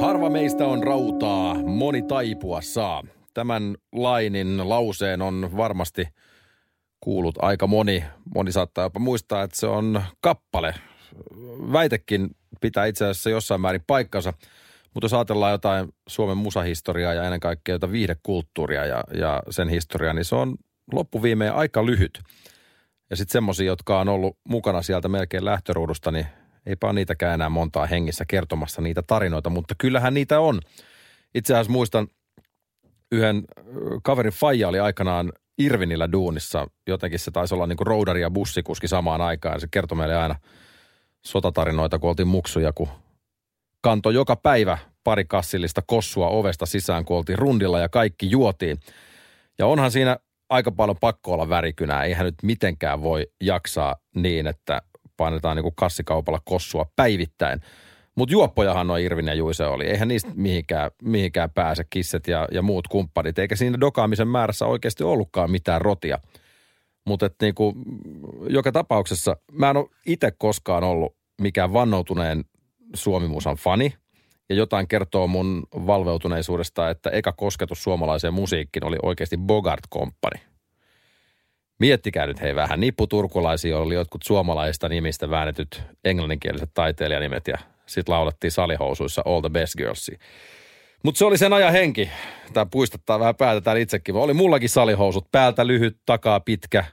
Harva meistä on rautaa, moni taipua saa. Tämän lainin lauseen on varmasti kuullut aika moni. Moni saattaa jopa muistaa, että se on kappale. Väitekin pitää itse asiassa jossain määrin paikkansa. Mutta jos ajatellaan jotain Suomen musahistoriaa ja ennen kaikkea jotain viihdekulttuuria ja, ja sen historiaa, niin se on loppuviimeen aika lyhyt. Ja sitten semmoisia, jotka on ollut mukana sieltä melkein lähtöruudusta, niin eipä ole niitäkään enää montaa hengissä kertomassa niitä tarinoita, mutta kyllähän niitä on. Itse asiassa muistan yhden kaverin faija oli aikanaan Irvinillä duunissa. Jotenkin se taisi olla niin kuin roudari ja bussikuski samaan aikaan. Se kertoi meille aina sotatarinoita, kun oltiin muksuja, kun kantoi joka päivä pari kassillista kossua ovesta sisään, kun oltiin rundilla ja kaikki juotiin. Ja onhan siinä aika paljon pakko olla värikynää. Eihän nyt mitenkään voi jaksaa niin, että painetaan niin kuin kassikaupalla kossua päivittäin. Mutta juoppojahan on Irvin ja Juise oli. Eihän niistä mihinkään, mihinkään pääse kisset ja, ja muut kumppanit. Eikä siinä dokaamisen määrässä oikeasti ollutkaan mitään rotia. Mutta niinku, joka tapauksessa mä en ole itse koskaan ollut mikään vannoutuneen suomimusan fani. Ja jotain kertoo mun valveutuneisuudesta, että eka kosketus suomalaiseen musiikkiin oli oikeasti Bogart Company. Miettikää nyt hei vähän, nipputurkulaisia oli jotkut suomalaisista nimistä väännetyt englanninkieliset taiteilijanimet ja sitten laulettiin salihousuissa All the Best Girlsia. Mutta se oli sen ajan henki. Tämä puistattaa vähän päätä täällä itsekin. Oli mullakin salihousut. Päältä lyhyt, takaa pitkä.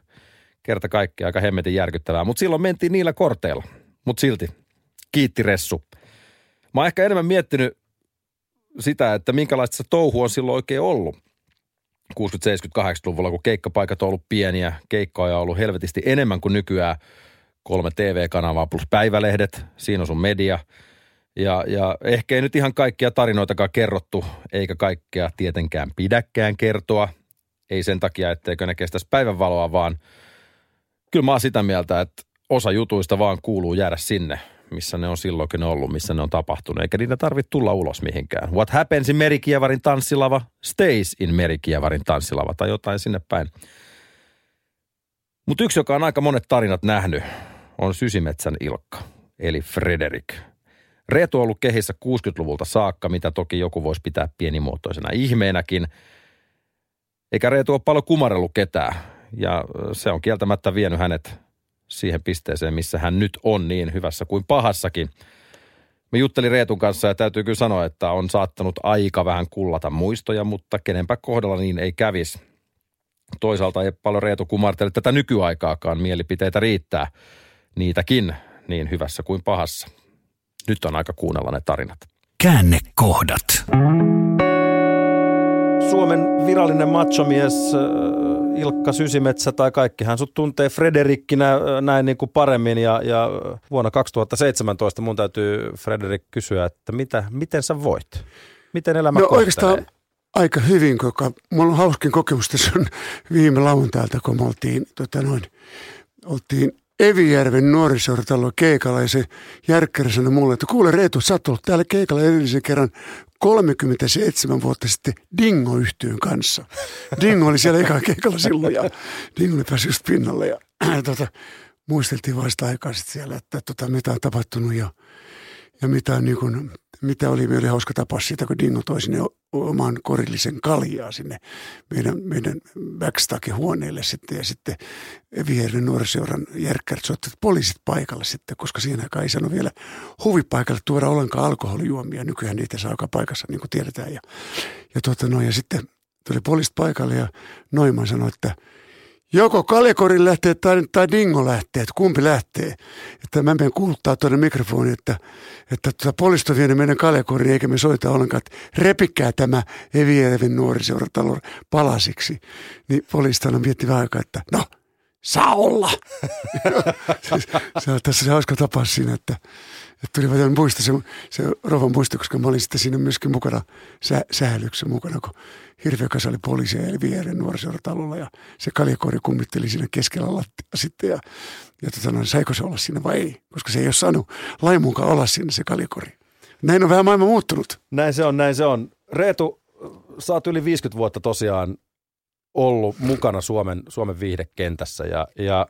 Kerta kaikki aika hemmetin järkyttävää. Mutta silloin mentiin niillä korteilla. Mutta silti, kiitti Ressu. Mä oon ehkä enemmän miettinyt sitä, että minkälaista se touhu on silloin oikein ollut. 60, 70, 80-luvulla, kun keikkapaikat on ollut pieniä, keikkoja on ollut helvetisti enemmän kuin nykyään. Kolme TV-kanavaa plus päivälehdet, siinä on sun media. Ja, ja ehkä ei nyt ihan kaikkia tarinoitakaan kerrottu, eikä kaikkea tietenkään pidäkään kertoa. Ei sen takia, etteikö ne kestäisi päivänvaloa, vaan kyllä mä oon sitä mieltä, että osa jutuista vaan kuuluu jäädä sinne, missä ne on silloinkin ollut, missä ne on tapahtunut, eikä niitä tarvitse tulla ulos mihinkään. What happens in Merikievarin tanssilava stays in Merikievarin tanssilava tai jotain sinne päin. Mutta yksi, joka on aika monet tarinat nähnyt, on Sysimetsän Ilkka, eli Frederik. Reetu on ollut kehissä 60-luvulta saakka, mitä toki joku voisi pitää pienimuotoisena ihmeenäkin. Eikä Reetu ole paljon kumarellut ketään, ja se on kieltämättä vienyt hänet siihen pisteeseen, missä hän nyt on niin hyvässä kuin pahassakin. Me juttelin Reetun kanssa ja täytyy kyllä sanoa, että on saattanut aika vähän kullata muistoja, mutta kenenpä kohdalla niin ei kävisi. Toisaalta ei paljon Reetu kumartele tätä nykyaikaakaan, mielipiteitä riittää niitäkin niin hyvässä kuin pahassa. Nyt on aika kuunnella ne tarinat. Käännekohdat. Suomen virallinen machomies äh, Ilkka Sysimetsä tai kaikkihan sut tuntee Frederikkinä äh, näin niin kuin paremmin ja, ja vuonna 2017 mun täytyy Frederik kysyä, että mitä, miten sä voit? Miten elämä no, kohtelee? oikeastaan aika hyvin, koska mulla on hauskin kokemus tässä on viime lauantailta, kun me oltiin, tota noin, oltiin Evijärven nuorisortalo keikalla ja se Järkkäri sanoi mulle, että kuule Reetu, sä oot ollut täällä keikalla edellisen kerran 37 vuotta sitten dingo yhtyyn kanssa. Dingo oli siellä eka keikalla silloin ja Dingo oli päässyt just pinnalle ja tota, muisteltiin vasta aikaa sitten siellä, että tota, mitä on tapahtunut ja, ja mitä, niin kuin, mitä oli. Me oli hauska tapaa siitä, kun Dingo toi sinne oman korillisen kaljaa sinne meidän, meidän backstage-huoneelle sitten. Ja sitten Vihreän nuoriseuran järkkärit soitti poliisit paikalle sitten, koska siinä aikaan ei sano vielä huvipaikalle tuoda ollenkaan alkoholijuomia. Nykyään niitä saa joka paikassa, niin kuin tiedetään. Ja, ja, tuota, no, ja sitten tuli poliisit paikalle ja Noiman sanoi, että – Joko Kalekorin lähtee tai, tai Dingo lähtee, että kumpi lähtee. Että mä menen kuuluttaa tuonne mikrofoniin, että, että tuota, poliisto vie meidän eikä me soita ollenkaan, että repikää tämä Evielevin nuoriseuratalon palasiksi. Niin poliistana mietti vähän aikaa, että no, saa olla. se on tässä se hauska tapaus siinä, että, että tuli vähän muista se, se rovan muisto, koska mä olin sitten siinä myöskin mukana sä, sähälyksessä mukana, kun hirveä kasa oli poliisia eli viereen nuorisortalolla ja se kaljakori kummitteli siinä keskellä lattia sitten ja, ja tota, no, saiko se olla siinä vai ei, koska se ei ole saanut lain mukaan olla siinä se kaljakori. Näin on vähän maailma muuttunut. Näin se on, näin se on. Reetu, sä oot yli 50 vuotta tosiaan ollut mukana Suomen, Suomen viihdekentässä. Ja, ja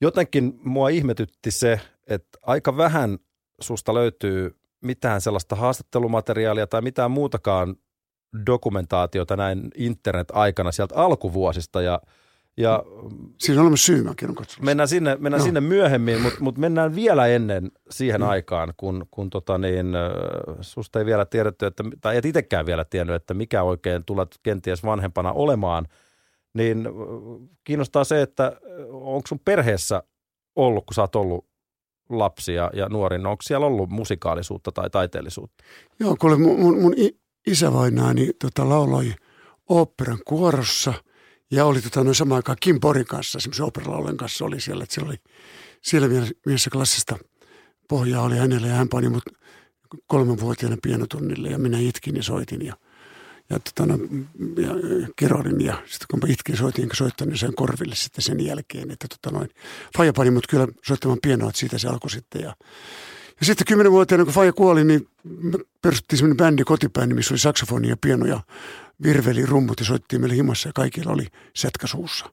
jotenkin mua ihmetytti se, että aika vähän susta löytyy mitään sellaista haastattelumateriaalia tai mitään muutakaan dokumentaatiota näin internet-aikana sieltä alkuvuosista. Ja ja Siinä on olemassa syy, mä Mennään sinne, mennään no. sinne myöhemmin, mutta mut mennään vielä ennen siihen mm. aikaan, kun, kun tota niin, susta ei vielä tiedetty, että, tai et itsekään vielä tiennyt, että mikä oikein tulet kenties vanhempana olemaan. Niin kiinnostaa se, että onko sun perheessä ollut, kun sä oot ollut lapsi ja, ja nuori, no onko siellä ollut musikaalisuutta tai taiteellisuutta? Joo, kuule mun, mun, mun isävainaani tota, lauloi oopperan kuorossa – ja oli tota, noin samaan aikaan Kim Porin kanssa, semmoisen operalaulujen kanssa oli siellä, että siellä oli siellä mielessä klassista pohjaa oli hänelle ja hän pani mut kolmenvuotiaana pienotunnille ja minä itkin ja soitin ja, ja, tota, no, ja kerorin ja sitten kun mä itkin soitin enkä soittanut niin sen korville sitten sen jälkeen, että tota noin, Faija pani mut kyllä soittamaan pienoa, että siitä se alkoi sitten ja ja sitten kymmenenvuotiaana, kun Faija kuoli, niin perustettiin semmoinen bändi, kotibändi, missä oli pieno ja virveli rummut ja soittiin meille himassa ja kaikilla oli sätkä suussa.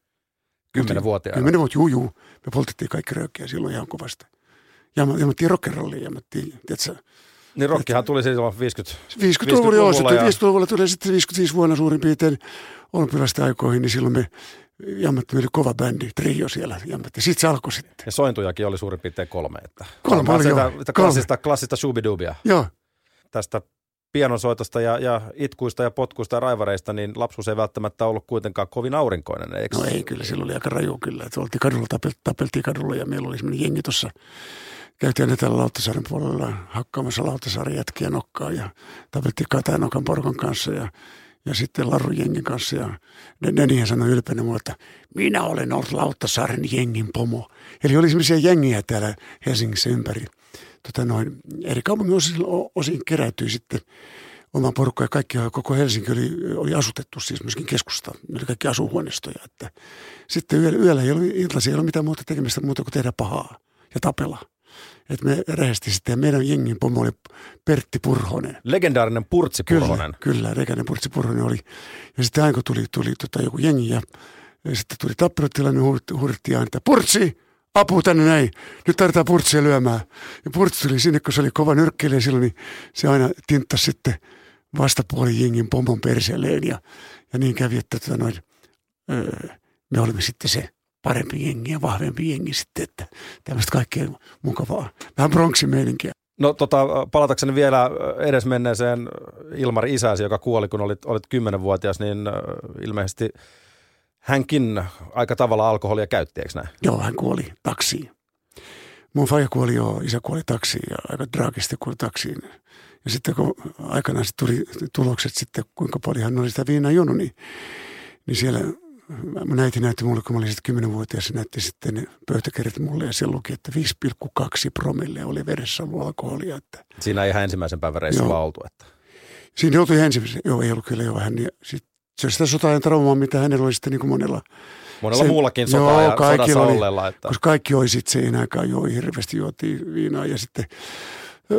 Kymmenen vuotiaana? Kymmenen vuotta, juu, juu. Me poltettiin kaikki röökiä silloin ihan kovasti. Ja jammattiin rock'n'rollia, jammattiin, tiedätkö, niin rockihan tuli silloin 50, 50-luvulla. 50 50 50-luvulla tuli sitten 55 vuonna suurin piirtein olympialaisten aikoihin, niin silloin me jammattiin, oli kova bändi, trio siellä jammattiin. Sitten se alkoi sitten. Ja sointujakin oli suurin piirtein kolme. Että kolme oli, sitä, joo. Sitä klassista, klassista shubidubia. Joo. Tästä pianosoitosta ja, ja itkuista ja potkuista ja raivareista, niin lapsuus ei välttämättä ollut kuitenkaan kovin aurinkoinen, eikö? No ei, kyllä silloin oli aika raju kyllä. Että oltiin kadulla, tapeltiin, kadulla ja meillä oli semmoinen jengi tuossa. Käytiin aina täällä Lauttasaaren puolella hakkaamassa Lauttasaaren jätkiä nokkaa ja tapeltiin Katanokan porukan kanssa ja, ja sitten Larun jengin kanssa. Ja Nenihän sanoi ylpeänä mulle, että minä olen ollut Lauttasaaren jengin pomo. Eli oli semmoisia jengiä täällä Helsingissä ympäri tota noin, eri kaupungin osin, osin keräytyi sitten oma porukka ja kaikki, koko Helsinki oli, oli asutettu siis myöskin keskusta. Ne oli kaikki asuhuoneistoja. Että sitten yöllä, yöllä ei ollut, iltaisin ei ollut mitään muuta tekemistä muuta kuin tehdä pahaa ja tapella. Et me rehesti sitten ja meidän jengin pomo oli Pertti Purhonen. Legendaarinen Purtsi Purhonen. Kyllä, kyllä legendaarinen Purtsi Purhonen oli. Ja sitten aina kun tuli, tuli tota, joku jengi ja, ja sitten tuli tappelutilanne, huudettiin aina, että Purtsi, apu tänne näin, nyt tarvitaan purtsia lyömään. Ja purtsi tuli sinne, kun se oli kova nyrkkeilijä silloin, niin se aina tinttasi sitten vastapuolin jengin pompon perseelleen ja, ja niin kävi, että tota noin, öö, me olimme sitten se parempi jengi ja vahvempi jengi sitten, että tämmöistä kaikkea mukavaa. Vähän bronximeininkiä. No tota, palatakseni vielä edesmenneeseen Ilmari isäsi, joka kuoli, kun olit, olit 10-vuotias, niin ilmeisesti – hänkin aika tavalla alkoholia käytti, eikö näin? Joo, hän kuoli taksiin. Mun faija kuoli jo, isä kuoli taksiin ja aika traagisesti kuoli taksiin. Ja sitten kun aikanaan sitten tuli tulokset sitten, kuinka paljon hän oli sitä viinaa juonut, niin, niin siellä mä näitin näytti mulle, kun mä olin sitten 10-vuotias, näytti sitten pöytäkirjat mulle ja se luki, että 5,2 promille oli veressä ollut alkoholia. Että. Siinä ei ihan ensimmäisen päivän reissulla oltu. Että. Siinä oltu ensimmäisen, joo ei ollut kyllä jo vähän. Ja sit se on sitä sota traumaa, mitä hänellä oli sitten niin kuin monella. Monella sen, muullakin sota joo, ja sodassa oli, olleella. Että. Koska kaikki joi sitten siihen aikaan, joi hirveästi juotiin viinaa ja sitten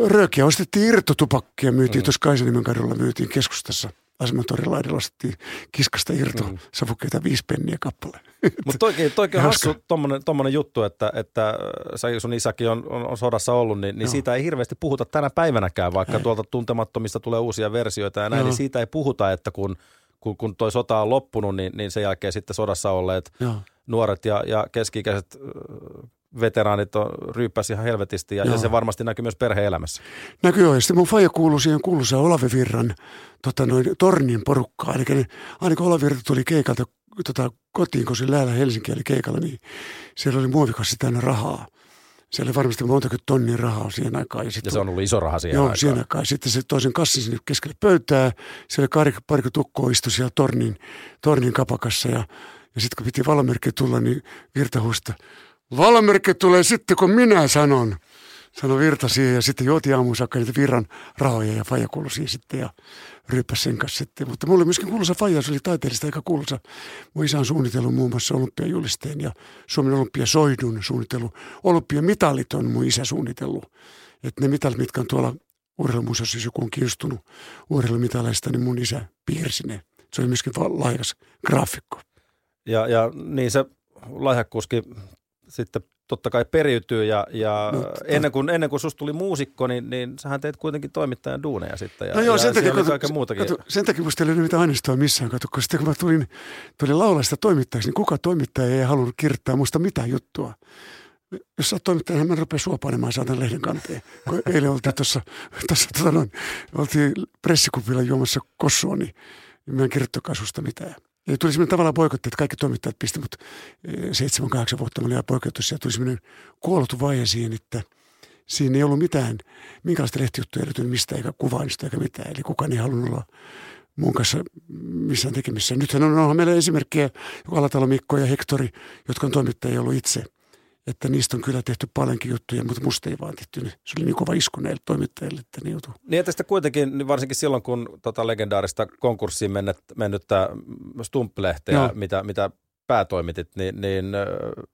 röökiä ostettiin irtotupakkia, myytiin mm. tuossa Kaisanimen kadulla, myytiin keskustassa. Asematorilla edellä kiskasta irto mm. savukkeita viisi penniä kappale. Mutta toikin, toikin on hassu tommonen, tommonen juttu, että, että sä sun isäkin on, on, on sodassa ollut, niin, niin siitä ei hirveästi puhuta tänä päivänäkään, vaikka ei. tuolta tuntemattomista tulee uusia versioita ja näin, Joo. niin siitä ei puhuta, että kun – kun, kun toi sota on loppunut, niin, niin sen jälkeen sitten sodassa olleet Joo. nuoret ja, ja keski-ikäiset veteraanit on, ryyppäsi ihan helvetisti ja, ja, se varmasti näkyy myös perhe-elämässä. Näkyy. Ja sitten mun faija kuuluu siihen kuuluisaan Olavi Virran tota noin, tornin porukkaan. Eli aina kun Olavi Virta tuli keikalta tota, kotiin, kun se läällä Helsinki oli keikalla, niin siellä oli muovikassa täynnä rahaa. Siellä oli varmasti monta tonnia rahaa siihen aikaan. Ja, ja se on ollut iso raha siihen joo, aikaan. siihen aikaan. Sitten se toisen kassin sinne keskelle pöytää. Siellä pari, pari tukkoa istui siellä tornin, tornin kapakassa ja, Ja sitten kun piti valomerkki tulla, niin Virta huusta, valomerkki tulee sitten kun minä sanon. Sanoi Virta siihen ja sitten juotiin aamuun saakka niitä virran rahoja ja faija sitten ja ryyppäsi sen kanssa sitten. Mutta mulla oli myöskin kuuluisa faija, se oli taiteellista aika kuuluisa. Mun isä on suunnitellut muun muassa olympiajulisteen ja Suomen olympiasoidun suunnittelu. Olympiamitalit on mun isä suunnitellut. Että ne mitalit, mitkä on tuolla urheilumuseossa, jos joku on kiinnostunut urheilumitaleista, niin mun isä piirsi ne. Se oli myöskin lahjakas graafikko. Ja, ja niin se lahjakkuuskin sitten totta kai periytyy ja, ja no, ennen, kuin, ennen kuin susta tuli muusikko, niin, niin sähän teit kuitenkin toimittajan duuneja sitten. Ja, no joo, ja sen takia, kato, muutakin. Kato, sen takia musta ei ole mitään aineistoa missään, kato, kun sitten kun mä tulin, tulin laulasta toimittajaksi, niin kuka toimittaja ei halunnut kirjoittaa musta mitään juttua. Jos sä oot toimittaja, niin mä rupean sua panemaan saatan lehden kanteen. Kun eilen oltiin tuossa, tuossa tota noin, oltiin pressikupilla juomassa kossua, niin mä en kirjoittakaan susta mitään. Ja tuli semmoinen tavallaan boikotti, että kaikki toimittajat pisti mut eh, seitsemän, kahdeksan vuotta mä olin boikotus ja tuli semmoinen kuoltu vaihe siihen, että siinä ei ollut mitään, minkälaista lehtijuttuja löytynyt mistä eikä kuvainista eikä mitään. Eli kukaan ei halunnut olla mun kanssa missään tekemissä. Nythän on, onhan meillä esimerkkejä, Alatalo Mikko ja Hektori, jotka on toimittajia ollut itse – että niistä on kyllä tehty paljonkin juttuja, mutta musta ei vaan tehty. Se oli niin kova isku näille toimittajille, että ne joutuu. Niin, että kuitenkin, niin varsinkin silloin, kun tota legendaarista konkurssiin mennyt, mennyttä Stump-lehteä, mitä, mitä päätoimitit, niin, niin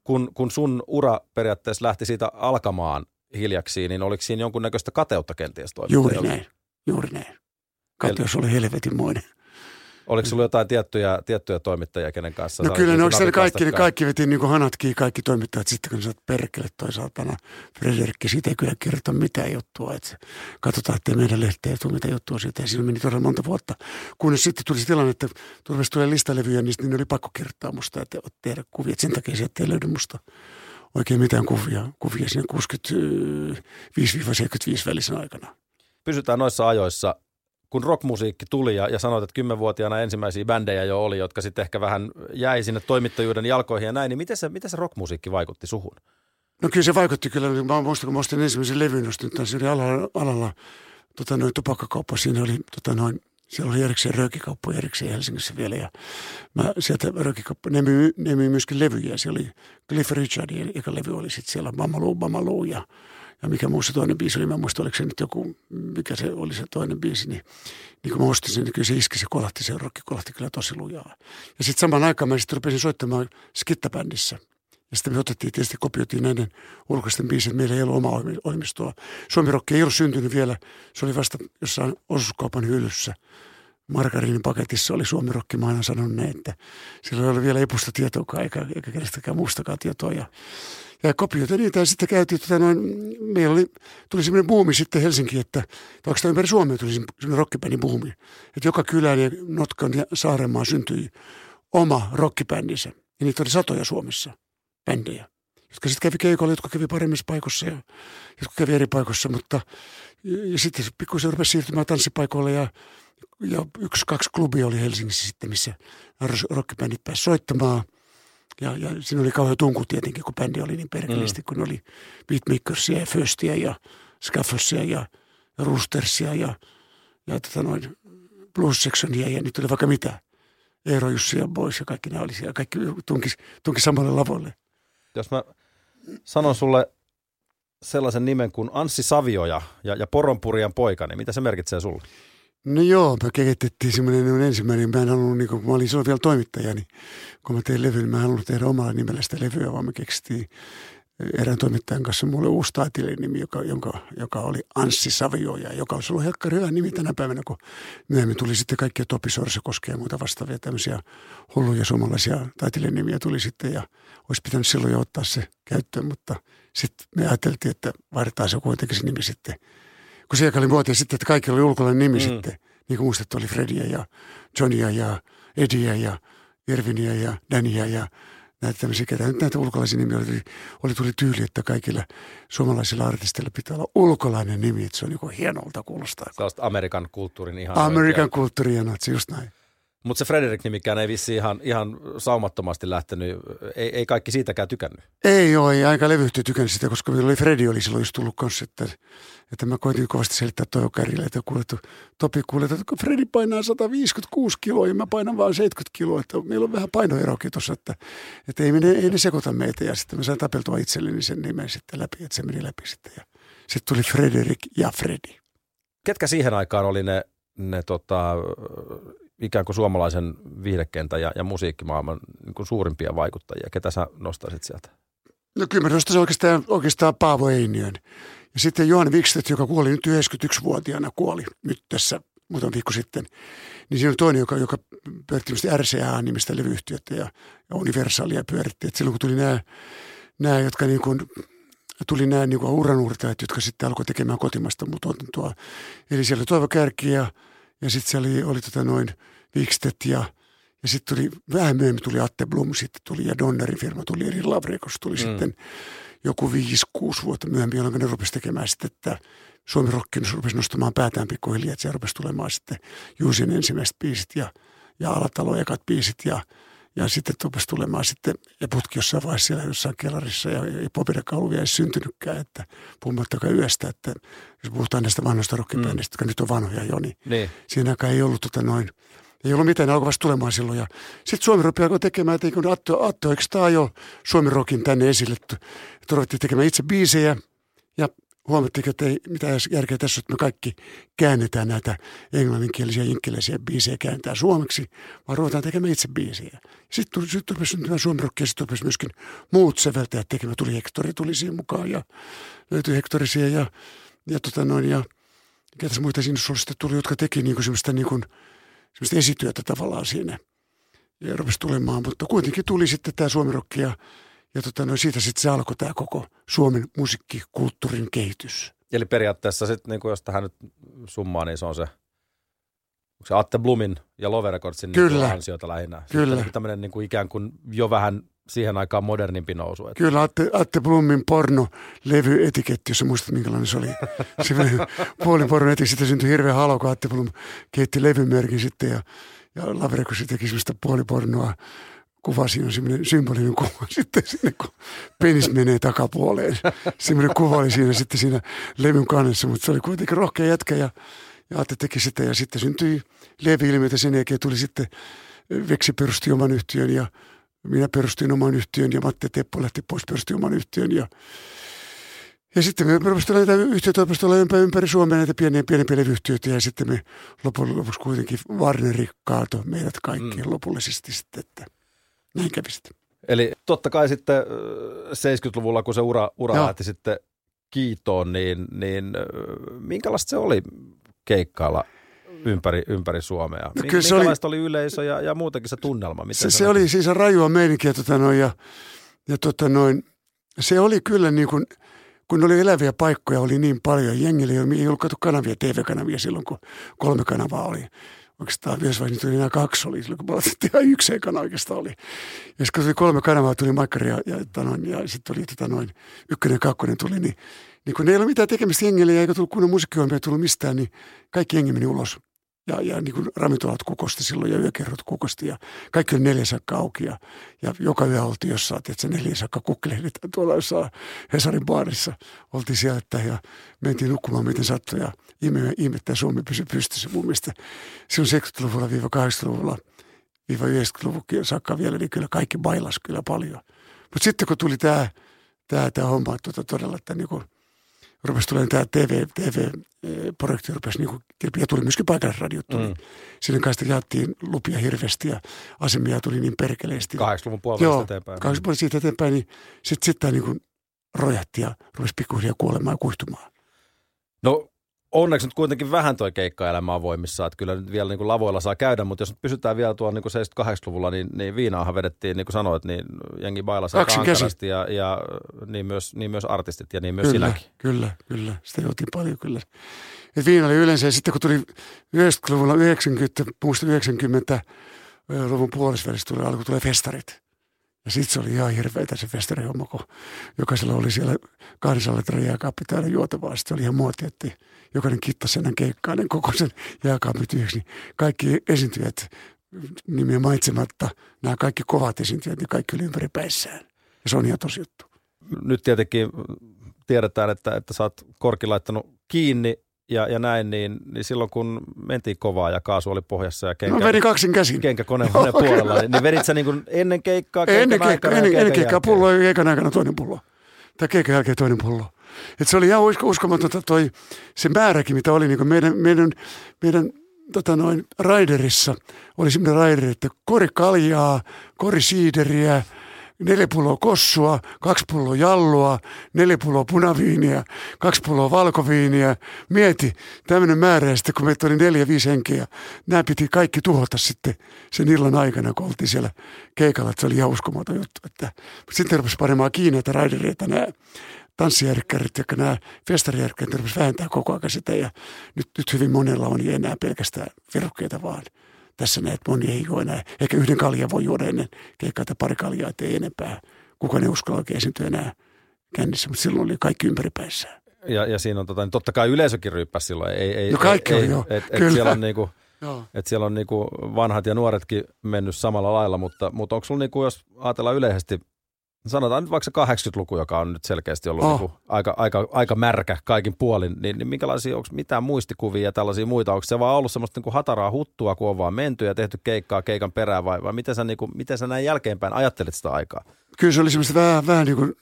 kun, kun sun ura periaatteessa lähti siitä alkamaan hiljaksi, niin oliko siinä jonkunnäköistä kateutta kenties Juuri näin, juuri näin. Kateus oli helvetinmoinen. Oliko sulla jotain tiettyjä, tiettyjä toimittajia, kenen kanssa? No kyllä ne onko kaikki, ne kaikki veti niin hanatkin kaikki toimittajat sitten, kun sä perkele toisaalta. Frederikki, siitä ei kyllä kertoa mitään juttua. Että katsotaan, että meidän lehteen tule mitään juttua siitä. Ja siinä meni todella monta vuotta. Kunnes sitten tuli se tilanne, että turvasi tulee listalevyjä, niin, niin oli pakko kirjoittaa musta, että tehdä kuvia. Sen takia sieltä ei löydy musta oikein mitään kuvia, kuvia siinä 65-75 välisen aikana. Pysytään noissa ajoissa kun rockmusiikki tuli ja, ja sanoit, että kymmenvuotiaana ensimmäisiä bändejä jo oli, jotka sitten ehkä vähän jäi sinne toimittajuuden jalkoihin ja näin, niin miten se, miten se rockmusiikki vaikutti suhun? No kyllä se vaikutti kyllä. Mä muistan, kun mä ostin ensimmäisen levyn, ostin se oli alalla, alalla tota noin tupakkakauppa. Siinä oli tota noin, siellä oli erikseen röökikauppa erikseen Helsingissä vielä. Ja mä sieltä röökikauppa, ne myy, ne myy myöskin levyjä. Siellä oli Cliff Richardin, joka levy oli sitten siellä Mamaloo, Mamaloo ja ja mikä muu se toinen biisi oli, mä muistan, oliko se nyt joku, mikä se oli se toinen biisi, niin, niin kun mä ostin sen, niin kyllä se iski, se kolahti, se rokki kolahti kyllä tosi lujaa. Ja sitten samaan aikaan mä sitten rupesin soittamaan skittabändissä. Ja sitten me otettiin, tietysti kopioitiin näiden ulkoisten biisit. Meillä ei ollut omaa ohjelmistoa. Suomirokki ei ollut syntynyt vielä. Se oli vasta jossain osuuskaupan hyllyssä. Margariinin paketissa oli Suomirokki. Mä aina sanon ne, että sillä oli vielä epusta tietoa eikä, eikä kenestäkään muustakaan tietoa. Ja ja kopioita niitä ja sitten käytiin, tota noin, meillä oli, tuli semmoinen buumi sitten Helsinki, että oikeastaan ympäri Suomea tuli semmoinen rockibändin buumi. Että joka kylän ja Notkan ja Saarenmaan syntyi oma rockibändinsä. Ja niitä oli satoja Suomessa, bändejä, jotka sitten kävi keikolla, jotka kävi paremmissa paikoissa ja jotka kävi eri paikoissa, mutta ja sitten pikkusen rupesi siirtymään tanssipaikoille ja, ja yksi, kaksi klubia oli Helsingissä sitten, missä rockibändit pääsivät soittamaan – ja, ja siinä oli kauhean tunku tietenkin, kun bändi oli niin perkeleesti, mm. kun oli Beatmakersia ja Föstiä ja Scaffersia ja, Roostersia ja, ja tota noin Blues Sectionia ja nyt oli vaikka mitä. Eero Jussi ja Boys ja kaikki nämä oli siellä. Kaikki tunki, tunki samalle lavolle. Jos mä sanon sulle sellaisen nimen kuin Anssi Savioja ja, ja Poronpurian poika, niin mitä se merkitsee sulle? No joo, me kehitettiin semmoinen ensimmäinen, mä en halunnut, niin kun mä olin silloin vielä toimittaja, niin kun mä tein levyn, mä en halunnut tehdä omalla nimellä sitä levyä, vaan me keksittiin erään toimittajan kanssa mulle uusi nimi, joka, jonka, joka oli Anssi Savioja, joka olisi ollut helkkari hyvä nimi tänä päivänä, kun myöhemmin tuli sitten kaikkia Topi Sorsa ja muuta vastaavia tämmöisiä hulluja suomalaisia nimiä tuli sitten ja olisi pitänyt silloin jo ottaa se käyttöön, mutta sitten me ajateltiin, että vaihdetaan se kuitenkin se nimi sitten – kun se oli muotia sitten, että kaikilla oli ulkolainen nimi mm. sitten. Niin kuin muistettu oli Fredia ja Johnia ja Edia ja Irvinia ja Dania ja näitä tämmöisiä, ketä nyt näitä ulkolaisia nimiä oli, oli tuli tyyli, että kaikilla suomalaisilla artisteilla pitää olla ulkolainen nimi, että se on niin hienolta kuulostaa. Sellaista Amerikan kulttuurin ihan Amerikan kulttuurin hienoa, se just näin. Mutta se Frederik-nimikään ei vissi ihan, ihan saumattomasti lähtenyt, ei, ei kaikki siitäkään tykännyt. Ei ole, ei aika levyyhtiö tykännyt sitä, koska oli Fredi oli silloin just tullut kanssa, että, että mä koitin kovasti selittää Toivo Kärille, että kuule, Topi kuule, että kun Fredi painaa 156 kiloa ja mä painan vain 70 kiloa, että meillä on vähän painoerokin tuossa, että, että ei, ne, ei ne sekoita meitä ja sitten mä sain tapeltua itselleni sen nimen sitten läpi, että se meni läpi sitten ja sitten tuli Frederik ja Fredi. Ketkä siihen aikaan oli ne, ne tota, ikään kuin suomalaisen viihdekentän ja, ja musiikkimaailman niin kuin suurimpia vaikuttajia? Ketä sä nostaisit sieltä? No kyllä mä nostaisin oikeastaan, oikeastaan Paavo Einiön. Ja sitten Johan Wikstedt, joka kuoli nyt 91-vuotiaana, kuoli nyt tässä muutama viikko sitten. Niin siinä on toinen, joka, joka pyöritti RCA-nimistä levyyhtiötä ja, ja Universalia pyöritti. Et silloin kun tuli nämä, nämä jotka niin kuin, tuli nämä niin uranuurtajat, jotka sitten alkoi tekemään kotimasta tuotantoa. Eli siellä oli Toivo Kärki ja, ja sitten siellä oli, oli tota noin – Wikstedt ja, ja sitten tuli, vähän myöhemmin tuli Atte Blum, sitten tuli ja Donnerin firma tuli, eli Lavrekos tuli mm. sitten joku viisi, kuusi vuotta myöhemmin, jolloin ne rupesi tekemään sitten, että Suomi Rokki rupesi nostamaan päätään pikkuhiljaa, että se rupesi tulemaan sitten Juusin ensimmäiset biisit ja, ja Alatalo ekat biisit ja, ja sitten rupesi tulemaan sitten, ja putki jossain vaiheessa siellä jossain kellarissa, ja, ja Popireka ollut vielä syntynytkään, että puhumattakaan yöstä, että jos puhutaan näistä vanhoista rockibändistä, mm. jotka nyt on vanhoja jo, niin, niin. siinä aikaan ei ollut tota noin – ei ollut mitään, ne alkoi vasta tulemaan silloin. Ja sitten Suomi Rock alkoi tekemään, että kun Atto, Atto eikö tämä jo Suomi Rockin tänne esille, että, ruvettiin tekemään itse biisejä. Ja huomattiin, että ei mitään järkeä tässä, että me kaikki käännetään näitä englanninkielisiä, inkkeleisiä biisejä kääntää suomeksi, vaan ruvetaan tekemään itse biisejä. Sitten sit rupesi syntymään Suomi Rock ja sitten rupesi myöskin muut säveltäjät tekemään. Tuli Hektori, tuli siihen mukaan ja löytyi Hektori siihen ja, ja, tota noin, ja ketäs muita sitten tuli, jotka teki niin kuin semmoista niin kuin – semmoista esityötä tavallaan siinä. Ja rupesi tulemaan, mutta kuitenkin tuli sitten tämä suomirokki ja, ja tota, no siitä sitten se alkoi tämä koko Suomen musiikkikulttuurin kehitys. Eli periaatteessa sitten, niin jos tähän nyt summaa, niin se on se, se Atte Blumin ja Love Recordsin niin ansiota lähinnä. Kyllä. Sitten tämmöinen niin kuin ikään kuin jo vähän siihen aikaan modernimpi nousu. Että. Kyllä, Atte, Atte Blumin porno-levyetiketti, jos muistat minkälainen se oli. Se puolin porno etiketti, sitten syntyi hirveä halo, kun Atte Blum keitti levymerkin sitten ja, ja Lavreko se teki semmoista puolipornoa kuva, siinä on semmoinen symbolinen kuva sitten sinne, kun penis menee takapuoleen. Semmoinen kuva oli siinä sitten siinä levyn kannessa, mutta se oli kuitenkin rohkea jätkä ja, ja Atte teki sitä ja sitten syntyi levy-ilmiötä sen jälkeen tuli sitten Veksi perusti oman yhtiön ja minä perustin oman yhtiön ja Matti Teppo lähti pois perusti oman yhtiön ja ja sitten me rupesimme näitä yhtiöitä rupesi olla ympäri, ympäri Suomea näitä pieniä, pienempiä levyyhtiöitä ja sitten me lopun lopuksi kuitenkin Warneri kaato meidät kaikki mm. lopullisesti sitten, että näin kävi sitten. Eli totta kai sitten 70-luvulla, kun se ura, ura lähti sitten kiitoon, niin, niin minkälaista se oli keikkailla ympäri, ympäri Suomea. No, kyllä se oli, oli yleisö ja, ja muutenkin se tunnelma? Miten se, se, oli siis rajua meininkiä tota noin, ja, ja tota noin, se oli kyllä niin kuin, kun oli eläviä paikkoja, oli niin paljon. Jengillä ei ollut kanavia, TV-kanavia silloin, kun kolme kanavaa oli. Oikeastaan yhdessä vaiheessa niitä enää kaksi oli, silloin kun me ihan yksi ekana oikeastaan oli. Ja sitten kun tuli kolme kanavaa, tuli Makkari ja, ja, tota noin, ja sitten tuli tota noin, ykkönen ja kakkonen tuli, niin, niin kun ei ollut mitään tekemistä jengille ja eikä tullut kunnon musiikkiohjelmia tullut mistään, niin kaikki jengi meni ulos ja, ja niin kuin ravintolat kukosti silloin ja yökerrot kukosti ja kaikki oli neljä sakka auki ja, ja joka yö oltiin jossain, että se neljä sakka kukkelehditään tuolla jossain Hesarin baarissa. Oltiin sieltä ja mentiin nukkumaan miten sattui ja ihme, ihme että Suomi pysyi pystyssä mun mielestä. Silloin 70-luvulla viiva 80-luvulla viiva 90-luvulla sakka vielä, niin kyllä kaikki bailas kyllä paljon. Mutta sitten kun tuli tämä tää, tää homma, että tuota, todella, että niin kuin – rupesi tulemaan tämä TV, TV-projekti, rupesi niin kuin, ja tuli myöskin paikallisradiot tuli. Mm. Sinne kanssa jaettiin lupia hirveästi ja asemia tuli niin perkeleesti. 80-luvun puolesta eteenpäin. 80-luvun siitä eteenpäin, niin sitten sit tämä niin kuin rojahti ja rupesi pikkuhiljaa kuolemaan ja kuihtumaan. No onneksi nyt kuitenkin vähän toi keikkaelämä on voimissa, että kyllä nyt vielä niin kuin lavoilla saa käydä, mutta jos nyt pysytään vielä tuolla niin 78-luvulla, niin, niin viinaahan vedettiin, niin kuin sanoit, niin jengi bailasi ankarasti ja, ja niin, myös, niin myös artistit ja niin myös kyllä, sinäkin. Kyllä, kyllä. Sitä joutiin paljon kyllä. Et viina oli yleensä, ja sitten kun tuli 90-luvulla 90, muista 90 luvun puolesvälissä tuli, alkoi tulee festarit. Ja sitten se oli ihan hirveätä se festarihomma, kun jokaisella oli siellä 200 litran jääkaappi täällä juotavaa. Sitten oli ihan muoti, että jokainen kittasi ennen keikkaa, koko sen jääkaapin tyhjäksi. Niin kaikki esiintyjät nimiä mainitsematta, nämä kaikki kovat esiintyjät, niin kaikki oli ympäri päissään. Ja se on ihan tosi juttu. Nyt tietenkin tiedetään, että, että sä oot korki laittanut kiinni ja, ja näin, niin, niin silloin kun mentiin kovaa ja kaasu oli pohjassa ja kenkä, No vedin kaksin käsin. kenkäkone oli puolella, niin, niin vedit sä niin kuin ennen keikkaa, keikan Ennen keikkaa, aikana ennen, ennen keikkaa pullo ja keikan aikana toinen pullo. Tai keikan jälkeen toinen pullo. Et se oli ihan usko- uskomatonta toi, se määräkin, mitä oli niin meidän, meidän, meidän tota noin, raiderissa. Oli semmoinen raider, että kori kaljaa, kori siideriä, neljä pulloa kossua, kaksi pulloa jallua, neljä pulloa punaviiniä, kaksi pulloa valkoviiniä. Mieti, tämmöinen määrä ja sitten kun meitä oli neljä, viisi henkeä, nämä piti kaikki tuhota sitten sen illan aikana, kun oltiin siellä keikalla, että se oli ihan uskomaton juttu. Että, sitten rupesi panemaan kiinni, raidereita nämä tanssijärkkärit ja nämä festarijärkkärit rupesi vähentää koko ajan sitä ja nyt, nyt hyvin monella on ei enää pelkästään verukkeita vaan. Tässä näet, moni ei juo enää. Ehkä yhden kaljan voi juoda ennen keikkaa tai pari kaljaa, ettei enempää. Kukaan ei uskalla oikein esiintyä enää kännissä, mutta silloin oli kaikki ympäripäissään. Ja, ja siinä on tota, niin totta kai yleisökin ryyppäsi silloin. Ei, ei, No kaikki ei, on, joo. Et, et siellä on niinku, Joo. et siellä on niinku vanhat ja nuoretkin mennyt samalla lailla, mutta, mutta onko sulla niinku, jos ajatellaan yleisesti, sanotaan nyt vaikka se 80-luku, joka on nyt selkeästi ollut Oh. niinku aika, aika, aika märkä kaikin puolin, niin, niin minkälaisia, onko mitään muistikuvia ja tällaisia muita? Onko se vaan ollut semmoista niinku hataraa huttua, kun on vaan menty ja tehty keikkaa keikan perään vai, vai miten, sä niinku, miten sä näin jälkeenpäin ajattelit sitä aikaa? Kyllä se oli semmoista vähän, vähän niin kuin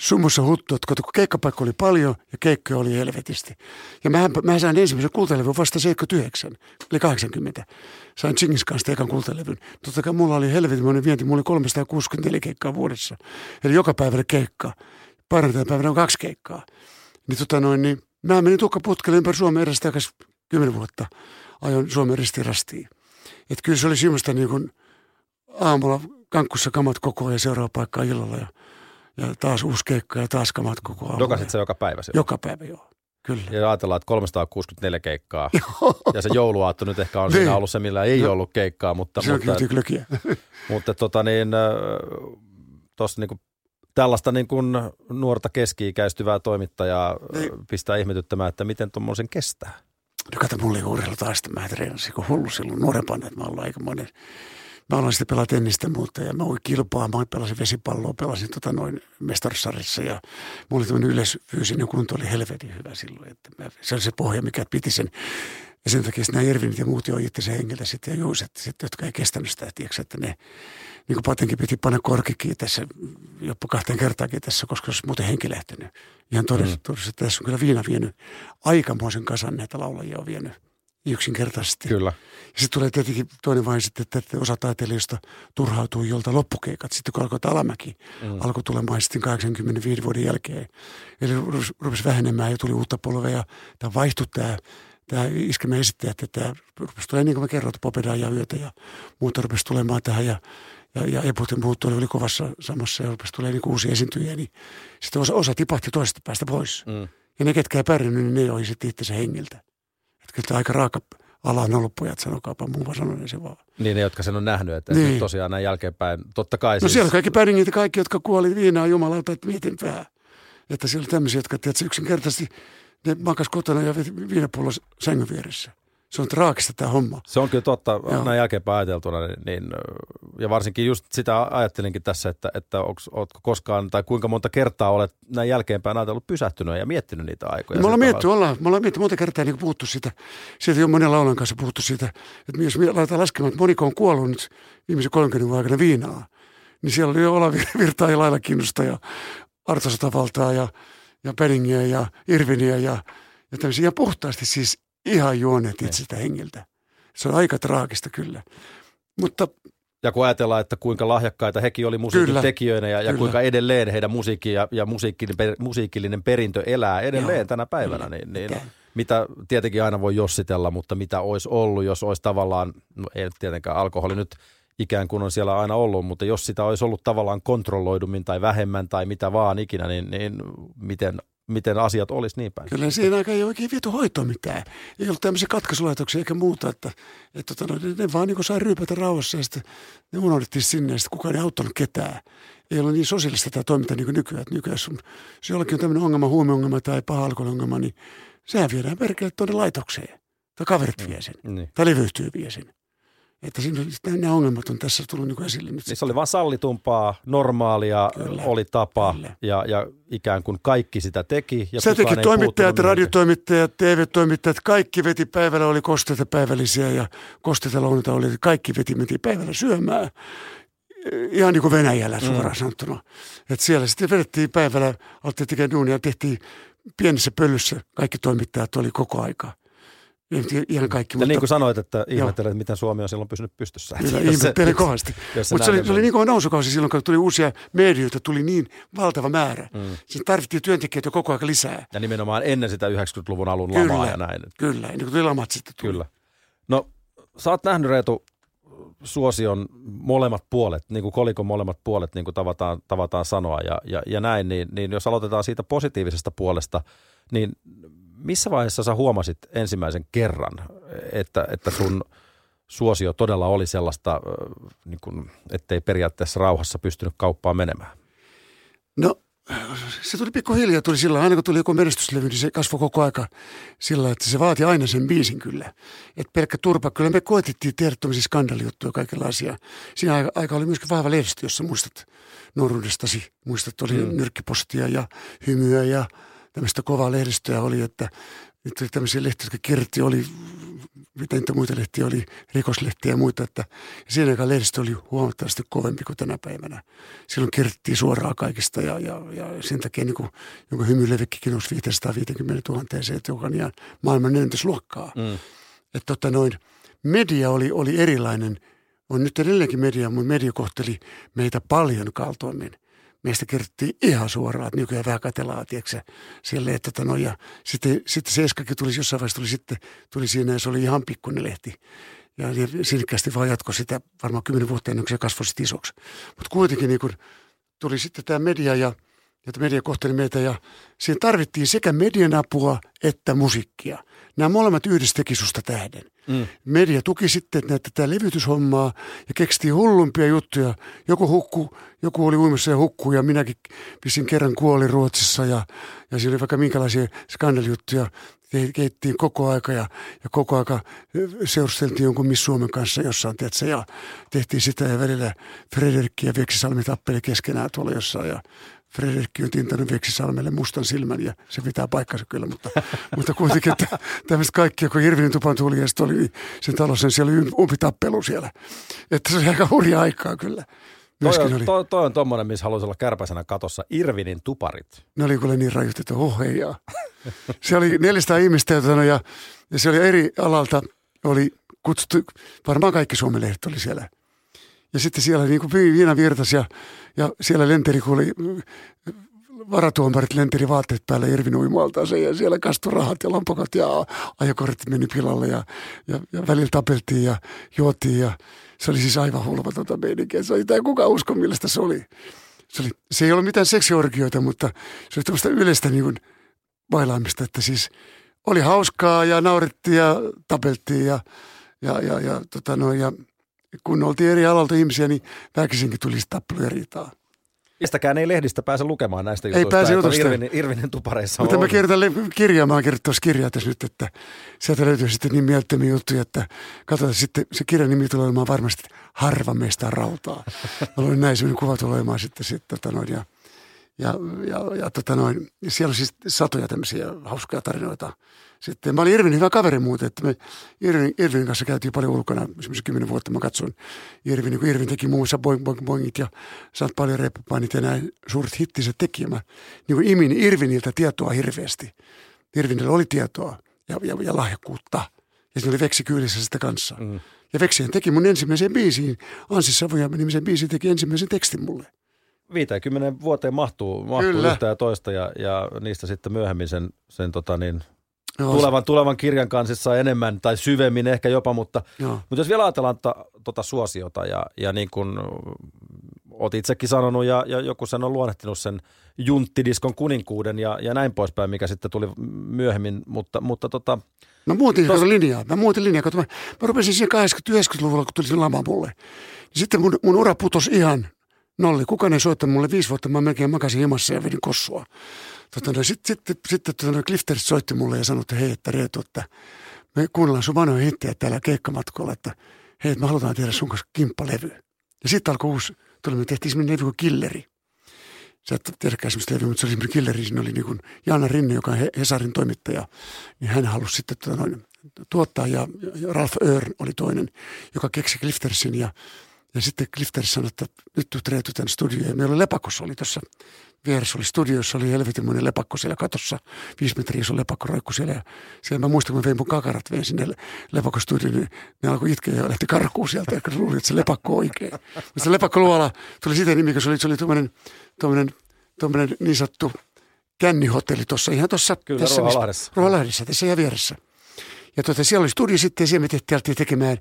sumussa huttu, että kun keikkapaikka oli paljon ja keikkoja oli helvetisti. Ja mä, mä sain ensimmäisen kultalevyn vasta 79, eli 80. Sain Chingis kanssa ekan kultalevyn. Totta kai mulla oli helvetimoinen vienti, mulla oli 364 keikkaa vuodessa. Eli joka päivällä keikkaa. Parantajan päivänä on kaksi keikkaa. Niin, tota noin, niin mä menin tukkaputkelle ympäri Suomen edestä takaisin 10 vuotta. Ajoin Suomen ristirastiin. Että kyllä se oli semmoista niin kuin aamulla kankkussa kamat koko ajan ja seuraava paikka illalla ja, ja taas uusi keikka ja taas kamat koko ajan. Dokasit se joka päivä siellä? Joka päivä, joo. Kyllä. Ja ajatellaan, että 364 keikkaa. ja se jouluaatto nyt ehkä on Niin. siinä ollut se, millä ei No. ollut keikkaa, mutta, Se mutta, klökiä. mutta tota niin, tuossa niinku tällaista niin kuin nuorta keski-ikäistyvää toimittajaa Niin. pistää ihmetyttämään, että miten tuommoisen kestää. No kato, mulla oli urheilu taas, että mä treenasin kuin hullu silloin nuorempana, että mä olin aika monen. Mä aloin sitten pelaa tennistä muuta ja mä voin kilpaa. Mä pelasin vesipalloa, pelasin tota noin mestarussarjassa ja mulla oli tämmöinen yleisfyysinen kunto oli helvetin hyvä silloin. Että mä, se oli se pohja, mikä piti sen. Ja sen takia nämä Ervinit ja muut joi itse hengiltä sitten ja Juuset, sitten, jotka ei kestänyt sitä, tiedätkö, että ne, niin kuin Patenkin piti panna korkikin tässä, jopa kahteen kertaakin tässä, koska olisi muuten henki lähtenyt. Ihan todella, mm. todella, että tässä on kyllä viina vienyt aikamoisen kasan näitä laulajia on vienyt yksinkertaisesti. Kyllä. Ja sitten tulee tietenkin toinen vaihe sitten, että osa taiteilijoista turhautuu jolta loppukeikat. Sitten kun alkoi alamäki, mm. alkoi tulemaan sitten 85 vuoden jälkeen. Eli rupesi, rupesi vähenemään ja tuli uutta polvea. Tämä vaihtui tämä, tämä iskemä esittäjät, että tämä rupesi tulemaan niin kuin mä kerroin, että Popedaa ja Yötä ja muuta rupesi tulemaan tähän ja ja, ja Eput ja muut oli, oli kovassa samassa ja rupesi tulemaan niin uusia esiintyjiä, niin sitten osa, osa tipahti toisesta päästä pois. Mm. Ja ne, ketkä ei pärjännyt, niin ne joi sitten itsensä hengiltä. Että kyllä tämä aika raaka ala on ollut pojat, sanokaapa muu vaan sanoen se vaan. Niin ne, jotka sen on nähnyt, että Niin. tosiaan näin jälkeenpäin. Totta kai No siis, siellä on kaikki päringit kaikki, jotka kuoli viinaa jumalauta, että mietin vähän. Että siellä oli tämmöisiä, jotka tiedätkö, yksinkertaisesti ne makas kotona ja viinapullo sängyn vieressä. Se on traagista tämä homma. Se on kyllä totta, Joo. näin jälkeenpäin ajateltuna, niin, niin, ja varsinkin just sitä ajattelinkin tässä, että, että onks, ootko koskaan, tai kuinka monta kertaa olet näin jälkeenpäin ajatellut pysähtynyt ja miettinyt niitä aikoja. Ja me ollaan miettinyt, ollaan, me ollaan miettinyt monta kertaa niin puhuttu siitä, siitä jo monen laulan kanssa puhuttu siitä, että jos me laitetaan laskemaan, että moniko on kuollut nyt viimeisen 30 vuoden aikana viinaa, niin siellä oli jo Olavi Virtaa ja Laila Kinnusta ja Arto Sotavaltaa ja, ja Penningiä ja Irviniä ja, ja tämmöisiä ihan puhtaasti siis ihan juoneet itse sitä hengiltä. Se on aika traagista kyllä. Mutta Ja kun ajatellaan, että kuinka lahjakkaita hekin oli musiikin tekijöinä ja, ja kuinka edelleen heidän musiikki ja, ja musiikkillinen, per, musiikillinen perintö elää edelleen Joo. tänä päivänä, Kyllä. niin, niin Mitä? mitä tietenkin aina voi jossitella, mutta mitä olisi ollut, jos olisi tavallaan, no ei tietenkään alkoholi nyt ikään kuin on siellä aina ollut, mutta jos sitä olisi ollut tavallaan kontrolloidummin tai vähemmän tai mitä vaan ikinä, niin, niin miten, miten asiat olisi niin päin? Kyllä siinä aika ei oikein viety hoitoa mitään. Ei ollut tämmöisiä katkaisulaitoksia eikä muuta, että, että tota, no, ne vaan niin sai ryypätä rauhassa ja sitten ne unohdettiin sinne ja sitten kukaan ei auttanut ketään. Ei ole niin sosiaalista tämä toiminta niin kuin nykyään. Että nykyään jos, on- jos jollakin on tämmöinen ongelma, huumeongelma tai paha alkoholiongelma, niin sehän viedään perkele tuonne laitokseen. Tai kaverit vie sen. Niin. Tai levyyhtiö vie sen. Että siinä nämä ongelmat on tässä tullut niin esille nyt. Niin se oli vaan sallitumpaa, normaalia, Kyllä, oli tapa kyllä. ja, ja ikään kuin kaikki sitä teki. Ja Se teki toimittajat, radiotoimittajat, TV-toimittajat, kaikki veti päivällä, oli kosteita päivällisiä ja kosteita lounaita oli, kaikki veti, menti päivällä syömään. Ihan niin kuin Venäjällä suoraan mm. sanottuna. Et siellä sitten vedettiin päivällä, alettiin tekemään duunia, tehtiin pienessä pöllyssä, kaikki toimittajat oli koko aika. Ihan kaikki, Ja mutta niin kuin sanoit, että ihmettelet, miten Suomi on silloin pysynyt pystyssä. Kyllä, ihmettelen kovasti. Mutta se oli, se oli niin kuin nousukausi silloin, kun tuli uusia medioita, tuli niin valtava määrä. Mm. Siinä tarvittiin työntekijöitä koko ajan lisää. Ja nimenomaan ennen sitä 90-luvun alun lamaa ja näin. Kyllä, ennen kuin tuli lamat sitten tuli. Kyllä. No, sä oot nähnyt Reetu suosion molemmat puolet, niin kuin kolikon molemmat puolet, niin kuin tavataan, tavataan sanoa ja, ja, ja näin, niin, niin jos aloitetaan siitä positiivisesta puolesta, niin missä vaiheessa sä huomasit ensimmäisen kerran, että, että sun suosio todella oli sellaista, niin kuin, ettei periaatteessa rauhassa pystynyt kauppaan menemään? No, se tuli pikkuhiljaa, tuli sillä aina kun tuli joku menestyslevy, niin se kasvoi koko aika sillä että se vaati aina sen biisin kyllä. Että pelkkä turpa, kyllä me koetettiin tehdä tämmöisiä skandalijuttuja kaikenlaisia. Siinä aika, aika oli myöskin vahva lehdistö, jossa muistat nuoruudestasi, muistat, oli mm. nyrkkipostia ja hymyä ja tämmöistä kovaa lehdistöä oli, että nyt oli tämmöisiä lehtiä, jotka kirjoitti, oli mitä niitä muita lehtiä oli, rikoslehtiä ja muita, että ja siinä aikaan lehdistö oli huomattavasti kovempi kuin tänä päivänä. Silloin kirjoittiin suoraan kaikista ja, ja, ja sen takia niin kuin, jonka hymylevikkikin nousi 550 000 se, että joka on ihan maailman ennätysluokkaa. Mm. Että tota noin, media oli, oli erilainen, on nyt edelleenkin media, mutta media kohteli meitä paljon kaltoimmin. Meistä kerrottiin ihan suoraan, että nykyään vähän katelaa, tiedätkö sille, että tota noin, ja sitten, sitten se Eskakin tuli jossain vaiheessa, tuli sitten, tuli siinä ja se oli ihan pikkuinen lehti. Ja, ja sinnikkäästi vaan jatkoi sitä varmaan kymmenen vuotta ennen kuin se kasvoi sitten isoksi. Mutta kuitenkin niin kun tuli sitten tämä media ja, tämä media kohteli meitä ja siinä tarvittiin sekä median apua että musiikkia. Nämä molemmat yhdessä teki susta tähden. Mm. Media tuki sitten näitä tätä levytyshommaa ja keksittiin hullumpia juttuja. Joku hukku, joku oli uimassa ja hukkuu ja minäkin pissin kerran kuoli Ruotsissa ja, ja siinä oli vaikka minkälaisia skandalijuttuja keittiin koko aika ja, ja koko aika seurusteltiin jonkun Miss Suomen kanssa jossain, tiedätkö, ja tehtiin sitä ja välillä Frederikki ja Vieksisalmi tappeli keskenään tuolla jossain ja Frederikki on tintannut Vieksisalmelle mustan silmän ja se pitää paikkansa kyllä, mutta, mutta kuitenkin että tämmöistä kaikkia, kun Irvinin tupan tuli ja sitten oli sen talossa, niin siellä oli umpitappelu siellä. Että se oli aika hurja aikaa kyllä. Toi on, oli, toi, toi on tommonen, missä haluaisi olla kärpäisenä katossa. Irvinin tuparit. ne oli kyllä niin rajut, että oh heijaa. Se oli 400 ihmistä ja, ja, ja se oli eri alalta, oli kutsuttu, varmaan kaikki Suomen lehdet oli siellä. Ja sitten siellä niin kuin viina virtas ja, ja siellä lenteri, kun oli mm, varatuomarit lenteri vaatteet päällä Irvin uimaltaansa ja siellä kastui rahat ja lompakot ja ajokortit meni pilalle ja, ja, ja välillä tapeltiin ja juotiin ja se oli siis aivan hulvatonta meininkiä. Se oli, ei kukaan usko millaista se oli. Se, oli, se ei ollut mitään seksiorgioita, mutta se oli tämmöistä yleistä niin kuin bailaamista, että siis oli hauskaa ja naurettiin ja tapeltiin ja, ja, ja, ja, tota no, ja kun oltiin eri alalta ihmisiä, niin väkisinkin tuli sitten tappelu ja riitaa. Mistäkään ei lehdistä pääse lukemaan näistä Ei jutuista. pääse että on jutusta. Irvinin, Irvinin tupareissa Mutta mä kirjoitan kirjaa, mä oon kirjoittanut kirjaa tässä nyt, että sieltä löytyy sitten niin mielettömiä juttuja, että katsotaan sitten, se kirjan nimi tulee olemaan varmasti Harva meistä rautaa. Mä luulen näin semmoinen kuva tulee olemaan sitten, sitten tota noin, ja, ja, ja, ja tota noin, siellä on siis satoja tämmöisiä hauskoja tarinoita. Sitten mä olin Irvin hyvä kaveri muuten, että me Irvin, Irvin kanssa käytiin paljon ulkona, esimerkiksi kymmenen vuotta mä katsoin Irvin, kun Irvin teki muun muassa Boing Boing Boingit ja saat paljon reppapainit ja näin suuret hittiset tekijä. Mä niin kuin imin Irviniltä tietoa hirveästi. Irvinillä oli tietoa ja, ja, ja lahjakkuutta. Ja siinä oli Veksi kyydissä sitä kanssa. Mm. Ja Veksihän teki mun ensimmäiseen biisiin, Ansi Savoja nimisen biisin teki ensimmäisen tekstin mulle. 50 vuoteen mahtuu, mahtuu Kyllä. yhtä ja toista ja, ja niistä sitten myöhemmin sen, sen tota niin, Joo, tulevan, tulevan kirjan kansissa enemmän tai syvemmin ehkä jopa, mutta, Joo. mutta jos vielä ajatellaan ta, tota suosiota ja, ja niin kuin oot itsekin sanonut ja, ja joku sen on luonnehtinut sen junttidiskon kuninkuuden ja, ja näin poispäin, mikä sitten tuli myöhemmin, mutta, mutta tota, Mä muutin Tos- linjaa. Mä muutin linjaa. Kato, mä, mä rupesin siinä 80-90-luvulla, kun tuli se lama mulle. Niin sitten mun, mun ura putosi ihan nolli. Kukaan ei soittanut mulle viisi vuotta. Mä melkein makasin himassa ja vedin kossua. Tota, sitten sit, sit, tota, no, Clifterit soitti mulle ja sanoi, että hei, että Reetu, että me kuunnellaan sun vanhoja hittejä täällä keikkamatkolla, että hei, me halutaan tehdä sun kanssa kimppalevy. Ja sitten alkoi uusi, tuli, me tehtiin semmoinen levy kuin Killeri. Sä et tiedäkään semmoista levyä, mutta se oli semmoinen Killeri. Siinä oli niin kuin Jaana Rinne, joka on Hesarin toimittaja. Niin hän halusi sitten tota noin, tuottaa ja, Ralph Örn oli toinen, joka keksi Cliftersin ja ja sitten Clifters sanoi, että nyt tuu Reetu tänne studioon. Ja meillä oli lepakossa, oli tuossa vieressä oli studio, jossa oli helvetinmoinen lepakko siellä katossa. Viisi metriä iso lepakko roikku siellä. Ja siellä mä muistan, kun mä vein mun kakarat, vein sinne lepakostudioon, niin ne alkoi itkeä ja lähti karkuun sieltä, ja luuli, että se lepakko on oikein. Mutta se lepakkoluola tuli siitä nimi, kun se oli, se oli tuommoinen, tuommoinen, tuommoinen niin sanottu kännihotelli tuossa ihan tuossa. Kyllä, tässä, Ruoholahdessa. Ruoholahdessa, tässä ihan vieressä. Ja tuota, siellä oli studio sitten ja siellä me tehtiin tekemään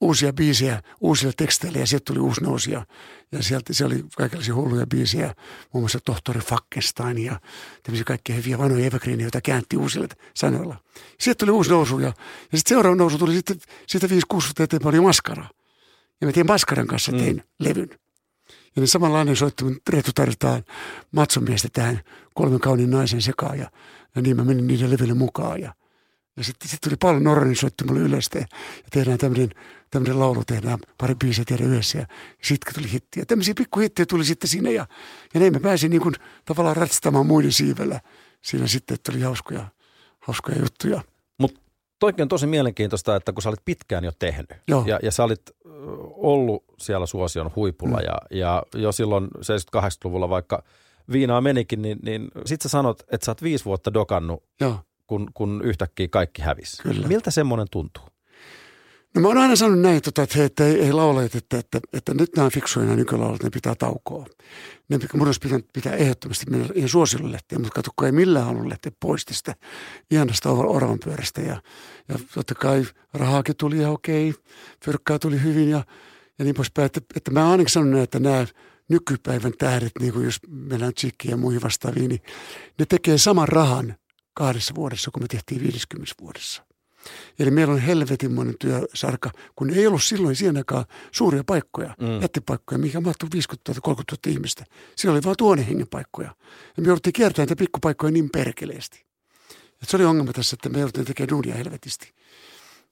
uusia biisejä uusilla teksteillä ja sieltä tuli uusi nousi ja, ja sieltä se oli kaikenlaisia hulluja biisejä, muun muassa Tohtori Fackenstein ja tämmöisiä kaikkia hyviä vanhoja evergreenejä, joita käänti uusilla sanoilla. Sieltä tuli uusi nousu ja, ja sitten seuraava nousu tuli sitten, sitten 5-6 vuotta eteenpäin oli Maskara. Ja mä tein Maskaran kanssa tein mm. levyn. Ja niin samanlainen soittu, Reetu tarvitaan matsomiestä tähän kolmen kauniin naisen sekaan ja, ja niin mä menin niiden levylle mukaan ja – ja sitten sit tuli paljon Norranin soitti mulle yleistä ja tehdään tämmöinen, tämmöinen laulu, tehdään pari biisiä tehdä yhdessä ja sitten tuli hitti. Ja tämmöisiä pikkuhittejä tuli sitten sinne ja, ja näin mä pääsin niin kuin tavallaan ratsastamaan muiden siivellä. Siinä sitten tuli hauskoja, hauskoja juttuja. Mutta toikin on tosi mielenkiintoista, että kun sä olit pitkään jo tehnyt Joo. ja, ja sä olit ollut siellä suosion huipulla mm. ja, ja jo silloin 78-luvulla vaikka viinaa menikin, niin, niin sit sä sanot, että sä oot viisi vuotta dokannut Joo kun, kun yhtäkkiä kaikki hävisi. Kyllä. Miltä semmoinen tuntuu? No mä oon aina sanonut näin, että, he, että ei, ei laulajat, että, että, että, nyt nämä fiksuja nämä nykylaulat, ne pitää taukoa. Ne mun olisi pitää, pitää ehdottomasti mennä ihan suosiolle lähteä, mutta katso, ei millään halua lähteä pois tästä ihanasta orvan pyörästä. Ja, ja totta kai rahaakin tuli ja okei, fyrkkää tuli hyvin ja, ja niin poispäin. Että, että mä ainakin sanonut, että nämä nykypäivän tähdet, niin kuin jos mennään Tsikkiin ja muihin vastaaviin, niin ne tekee saman rahan kahdessa vuodessa, kun me tehtiin 50 vuodessa. Eli meillä on helvetinmoinen työsarka, kun ei ollut silloin siihen aikaan suuria paikkoja, mm. jättipaikkoja, mikä mahtui 50 000, 30 000 ihmistä. Siellä oli vain tuonen hengen paikkoja. Ja me jouduttiin kiertämään näitä pikkupaikkoja niin perkeleesti. Et se oli ongelma tässä, että me jouduttiin tekemään duunia helvetisti.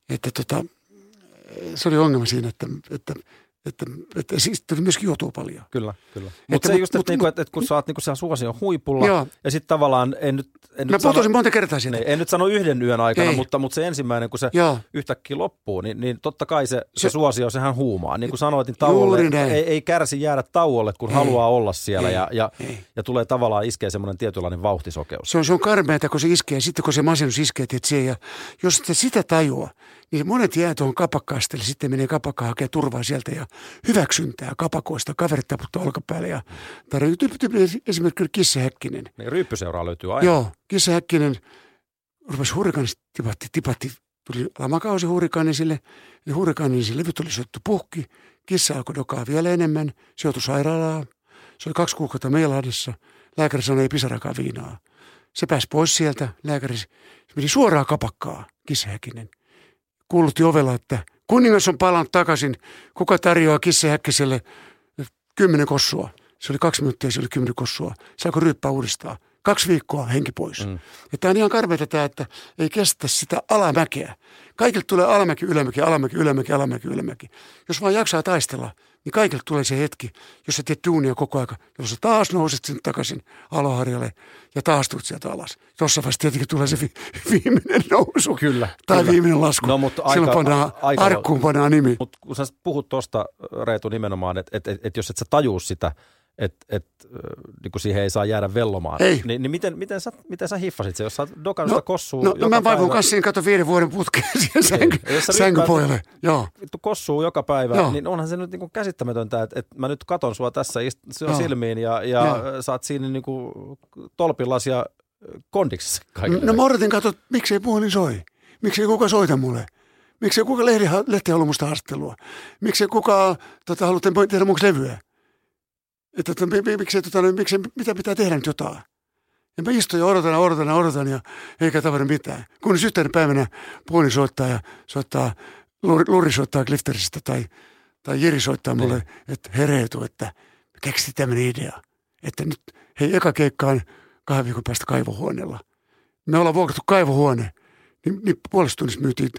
Että tota, se oli ongelma siinä, että, että että, että siis tuli myöskin juotua paljon. Kyllä, kyllä. Mutta se just, että, niinku, että, että kun sä oot niinku siellä suosion huipulla joo. ja sitten tavallaan en nyt... En Mä puhutin monta kertaa siitä. Niin, en nyt sano yhden yön aikana, mutta, mutta se ensimmäinen, kun se joo. yhtäkkiä loppuu, niin, niin totta kai se, se, se suosio, sehän huumaa. Niin kuin sanoit, niin tauolle ei, ei kärsi jäädä tauolle, kun ei. haluaa olla siellä ei. ja, ja, ja tulee tavallaan iskeä semmoinen tietynlainen vauhtisokeus. Se on, se on karmeata, kun se iskee ja sitten kun se masennus iskee, että se, ja jos sitä tajua, niin monet jää tuohon kapakkaastelle, sitten menee kapakkaan hakea turvaa sieltä ja hyväksyntää kapakoista. Kaverit taputtaa olkapäälle ja tarvitsee esimerkiksi Kissa Häkkinen. Niin ryyppyseuraa löytyy aina. Joo, Kissa Häkkinen rupesi hurrikaanista tipatti, tipatti, tuli lamakausi hurrikaanisille, ja hurrikaanisille levyt oli syötty puhki. Kissa alkoi dokaa vielä enemmän, se joutui sairaalaan. Se oli kaksi kuukautta Meilahdessa. Lääkäri sanoi, ei pisarakaan viinaa. Se pääsi pois sieltä. Lääkäri se meni suoraan kapakkaa, Häkkinen kuulutti ovella, että kuningas on palannut takaisin. Kuka tarjoaa kissahäkkiselle kymmenen kossua? Se oli kaksi minuuttia, se oli kymmenen kossua. Saako ryyppää uudestaan? Kaksi viikkoa henki pois. Mm. Ja tämä on ihan karmeita tämä, että ei kestä sitä alamäkeä. Kaikille tulee alamäki, ylämäki, alamäki, ylämäki, alamäki, ylämäki. Jos vaan jaksaa taistella, niin kaikille tulee se hetki, jos sä teet duunia koko aika, jos sä taas nouset sen takaisin aloharjalle ja taas tulet sieltä alas. Tuossa vasta tietenkin tulee se vi- viimeinen nousu. Kyllä. Tai kyllä. viimeinen lasku. No, mutta Silloin aika, pannaan, aika, arkkuun pannaan nimi. Mutta kun sä puhut tuosta, Reetu, nimenomaan, että et, et, et jos et sä tajuu sitä, että et, niin siihen ei saa jäädä vellomaan. Ei. Niin, niin miten, miten, sä, miten sä hiffasit se, jos sä oot dokannut No, sitä kossua no, no mä vaivun kanssa siinä, kato viiden vuoden putkeen siihen sänky, sänkypojalle. Joo. vittu kossuu joka päivä, Joo. niin onhan se nyt niinku käsittämätöntä, että, että mä nyt katon sua tässä ist- Joo. silmiin ja, ja Joo. sä oot siinä niinku tolpillas ja kondiksessa kaikille. No mä odotin, kato, miksei puhelin soi? Miksei kuka soita mulle? Miksei kuka lehti, lehti halua musta haastattelua? Miksei kuka tota, halua te- tehdä muksi levyä? Että, että mi- mi- miksei, tota, miksei, mitä pitää tehdä nyt jotain? Ja mä istun ja odotan ja odotan ja odotan ja eikä tavara mitään. Kunnes yhtenä päivänä puolin soittaa ja soittaa, Luri, Luri soittaa Cliftersistä tai, tai Jiri soittaa mulle, että hereetu, että keksi tämmöinen idea. Että nyt, hei, eka keikka on kahden viikon päästä kaivohuoneella. Me ollaan vuokrattu kaivohuone, niin, niin puolesta tunnissa myytiin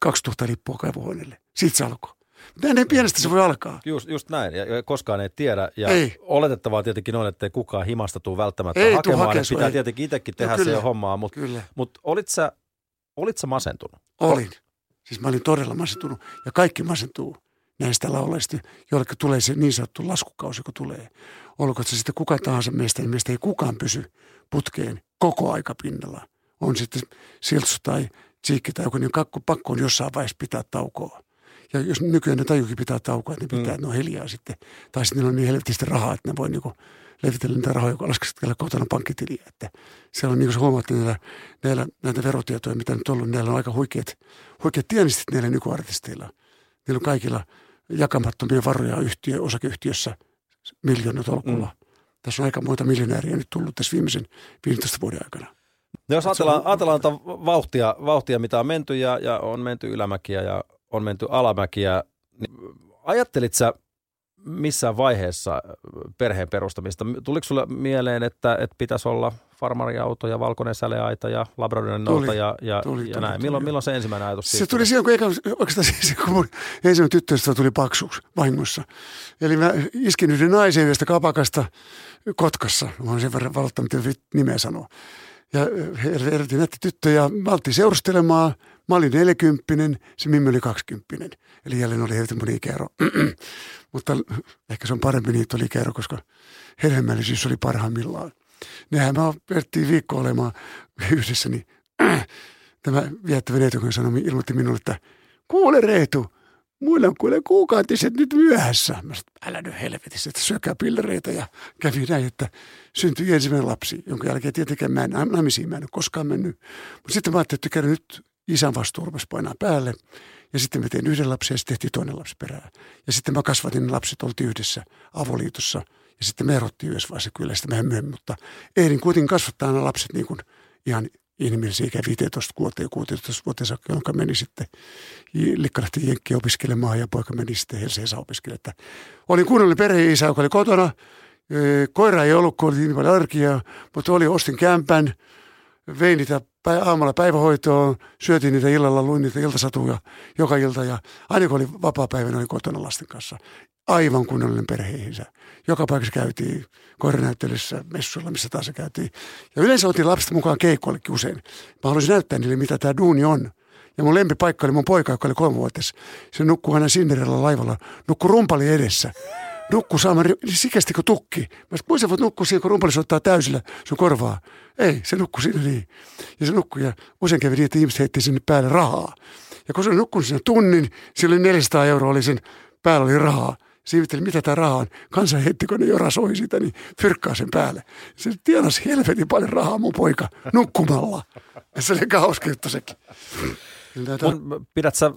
2000 lippua kaivohuoneelle. Siitä se alkoi. Näin pienestä se voi alkaa. Just, just näin, ja ja koskaan ei tiedä. Ja Ei. oletettavaa tietenkin on, että kukaan himasta tuu välttämättä Ei tuu hakemaan. sua, pitää ei. tietenkin itsekin No tehdä kyllä. se hommaa, mutta mut olit, sä, olit sä masentunut? Olin. Siis mä olin todella masentunut. Ja kaikki masentuu näistä laulajista, joille tulee se niin sanottu laskukausi, kun tulee. Olkoon se sitten kuka tahansa meistä, niin meistä ei kukaan pysy putkeen koko aika pinnalla. On sitten siltsu tai tsiikki tai joku, niin kakku, pakko on jossain vaiheessa pitää taukoa. Ja jos nykyään ne tajuukin pitää taukoa, että ne pitää, mm. ne on hiljaa sitten. Tai sitten on niin helvetisti rahaa, että ne voi niinku levitellä niitä rahoja, kun laskeskella kotona pankkitiliä. Että siellä on niin kuin huomaatte näillä, näillä, näitä verotietoja, mitä nyt on ollut, näillä on aika huikeat, huikeat tienistit näillä nykyartisteilla. Niillä on kaikilla jakamattomia varoja yhtiö, osakeyhtiössä miljoonat tolkulla. Mm. Tässä on aika monta miljonääriä nyt tullut tässä viimeisen 15 vuoden aikana. No jos ajatellaan, ajatellaan vauhtia, vauhtia, mitä on menty ja, ja on menty ylämäkiä ja on menty alamäkiä, niin ajattelit sä missään vaiheessa perheen perustamista? Tuliko sulle mieleen, että, että pitäisi olla farmariauto ja valkoinen säleaita ja labradorin Tuli, nouta ja, ja, tuli, ja tuli, näin? tuli, milloin, joo. milloin se ensimmäinen ajatus Se siitä tuli silloin, kun eikä, oikeastaan siis, kun mun ensimmäinen tyttöystävä tuli paksuksi vahingossa. Eli mä iskin yhden naisen yhdestä kapakasta Kotkassa. Mä oon sen verran valottanut, mitä nimeä sanoa. Ja her- eritin nätti tyttö ja mä seurustelemaan. Mä olin 40, se Mimmi oli 20. Eli jälleen oli helvetin ikäero. Mutta ehkä se on parempi niin, että oli ikäero, koska hedelmällisyys oli parhaimmillaan. Nehän mä verttiin viikko olemaan yhdessä, niin tämä viettävä neito, kun sanoi, ilmoitti minulle, että kuule Reetu, muilla on kuule kuukautiset nyt myöhässä. Mä sanoin, älä nyt helvetissä, että syökää pillereitä ja kävi näin, että syntyi ensimmäinen lapsi, jonka jälkeen tietenkään mä en naimisiin, mä en ole koskaan mennyt. Mutta sitten mä ajattelin, että nyt isän vastuu rupesi painaa päälle. Ja sitten mä tein yhden lapsen ja sitten tehtiin toinen lapsi perään. Ja sitten mä kasvatin ne lapset, oltiin yhdessä avoliitossa. Ja sitten me erottiin yhdessä vaiheessa kyllä sitä vähän myöhemmin, mutta ehdin kuitenkin kasvattaa nämä lapset niin kuin ihan inhimillisiä ikä 15 vuoteen, 16 vuoteen saakka, jonka meni sitten, likka lähti Jenkkiin opiskelemaan ja poika meni sitten Helsingissä opiskelemaan. Olin kunnollinen perheisä, joka oli kotona. Koira ei ollut, kun oli niin paljon arkia, mutta oli, ostin kämpän, vein niitä aamulla päivähoitoon, syötiin niitä illalla, luin niitä iltasatuja joka ilta ja aina kun oli vapaa päivä, niin oli kotona lasten kanssa. Aivan kunnollinen perheisä. Joka paikassa käytiin koiranäyttelyssä, messuilla, missä taas käytiin. Ja yleensä otin lapset mukaan keikkoillekin usein. Mä haluaisin näyttää niille, mitä tämä duuni on. Ja mun lempipaikka oli mun poika, joka oli kolmevuotias. Se nukkuu aina Cinderella laivalla, nukkuu rumpali edessä. Nukkuu saamaan ri- sikästi kuin tukki. Mä sanoin, kuinka sä voit nukkua siihen, kun rumpali soittaa täysillä sun korvaa. Ei, se nukkuu siinä niin. Ja se nukkuu ja usein kävi niin, että ihmiset heitti sinne päälle rahaa. Ja kun se oli nukkunut siinä tunnin, sillä oli 400 euroa oli sen päällä oli rahaa. Siivitteli, mitä tämä raha on. Kansa heitti, kun ne jorasoi sitä, niin fyrkkaa sen päälle. Se tienasi helvetin paljon rahaa mun poika nukkumalla. Ja se oli juttu sekin. Pidät sä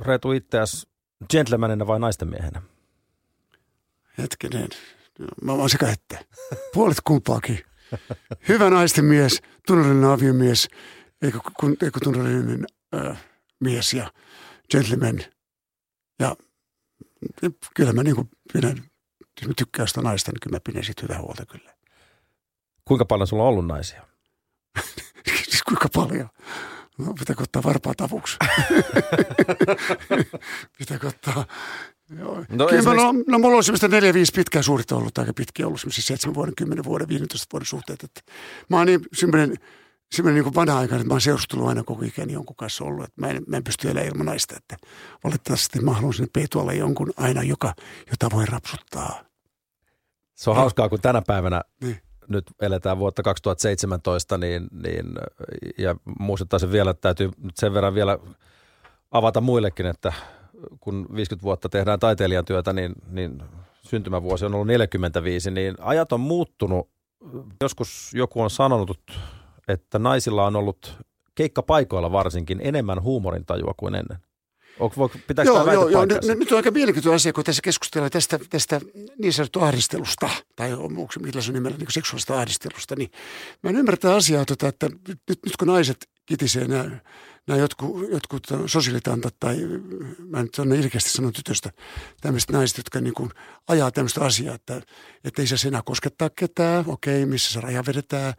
Reetu itseäsi gentlemanina vai naisten miehenä? Hetkinen. Mä oon sekä että. Puolet kumpaakin. Hyvä naisten mies, tunnollinen aviomies, eikö, kun, eikö tunnollinen äh, mies ja gentleman. Ja, ja kyllä mä niin pidän, jos mä tykkään sitä naista, niin kyllä mä pidän siitä hyvää huolta kyllä. Kuinka paljon sulla on ollut naisia? siis kuinka paljon? No, pitääkö ottaa varpaat avuksi? pitääkö ottaa... Joo. No Kyllä esimerkiksi- mä, no, no, mulla on semmoista neljä, viisi pitkää suurta ollut, aika pitkiä ollut, semmoisia seitsemän vuoden, kymmenen vuoden, 15 vuoden suhteet. Että mä oon niin semmoinen, semmoinen niin vanha aikainen, että mä oon seurustellut aina koko ikäni jonkun kanssa ollut. Että mä, en, mä en pysty elämään ilman naista, että valitettavasti mä haluan sinne peetualle jonkun aina, joka, jota voi rapsuttaa. Se on hauskaa, kun tänä päivänä Niin. nyt eletään vuotta 2017, niin, niin ja muistuttaisin vielä, että täytyy nyt sen verran vielä avata muillekin, että kun 50 vuotta tehdään taiteilijan työtä, niin, niin syntymävuosi on ollut 45, niin ajat on muuttunut. Joskus joku on sanonut, että naisilla on ollut keikkapaikoilla varsinkin enemmän huumorintajua kuin ennen. Onko, pitääkö väite joo, paikkansa? nyt, nyt on aika mielenkiintoinen asia, kun tässä keskustellaan tästä, tästä niin sanottu ahdistelusta, tai onko se millä se nimellä, niin seksuaalista ahdistelusta, niin mä en ymmärrä tätä asiaa, tota, että nyt, nyt kun naiset kitisee nämä, nämä jotkut, jotkut sosiaalitantat, tai mä en nyt ole ilkeästi sanon tytöstä, tämmöiset naiset, jotka niin kuin ajaa tämmöistä asiaa, että, että ei se enää koskettaa ketään, okei, missä se raja vedetään,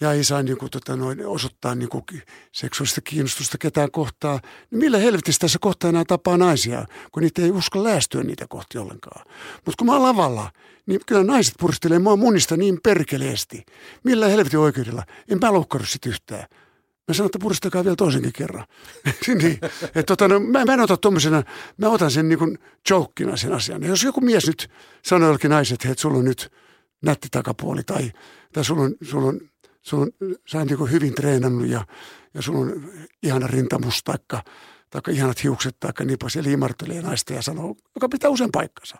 ja ei saa niin kuin, tota, noin, osoittaa niin kuin, seksuaalista kiinnostusta ketään kohtaa, niin millä helvetissä tässä kohtaa enää tapaa naisia, kun niitä ei usko lähestyä niitä kohti ollenkaan. Mutta kun mä oon lavalla, niin kyllä naiset puristelee mua munista niin perkeleesti. Millä helvetin oikeudella? En mä loukkaudut sit yhtään. Mä sanon, että puristakaa vielä toisenkin kerran. niin, et tota, no, mä, mä en ota tuommoisena, mä otan sen niin kuin sen asian. Ja jos joku mies nyt sanoo jollekin naiset, että sulla on nyt nätti takapuoli tai, tai sulla on, sulla on, sulla on sä oot niin hyvin treenannut ja, ja sulla on ihana rintamus taikka, taikka ihanat hiukset taikka niin ja liimartelee naista ja sanoo, joka pitää usein paikkansa.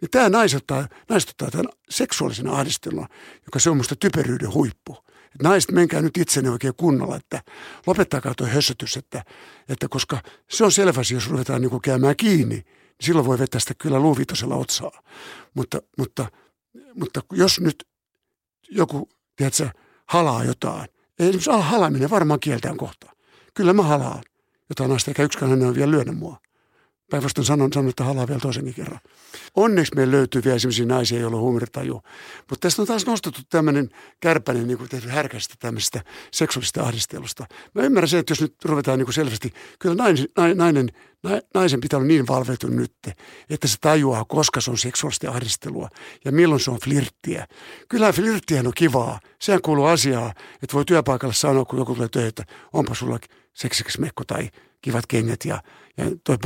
Niin tämä naisottaa, naistuttaa tämän seksuaalisen ahdistelun, joka se on musta typeryyden huippu naiset, menkää nyt itsenne oikein kunnolla, että lopettakaa tuo hössötys, että, että koska se on selvä jos ruvetaan niin käymään kiinni, niin silloin voi vetää sitä kyllä luuvitosella otsaa. Mutta, mutta, mutta jos nyt joku, tiedätkö, halaa jotain, ei esimerkiksi halaaminen varmaan kieltään kohta. Kyllä mä halaan jotain naista, eikä yksikään hänen ole vielä lyönyt mua. Päinvastoin sanon, sanon, että halaa vielä toisenkin kerran. Onneksi meillä löytyy vielä sellaisia naisia, joilla on huumoritaju. Mutta tästä on taas nostettu tämmöinen kärpäinen niin tehty tämmöisestä seksuaalista ahdistelusta. Mä ymmärrän se, että jos nyt ruvetaan niin selvästi, kyllä nainen, nainen, naisen pitää olla niin valveutunut nyt, että se tajuaa, koska se on seksuaalista ahdistelua ja milloin se on flirttiä. Kyllä flirttiä on kivaa. Sehän kuuluu asiaa, että voi työpaikalla sanoa, kun joku tulee töitä, onpa sulla seksikäs mekko tai kivat kengät ja, ja toi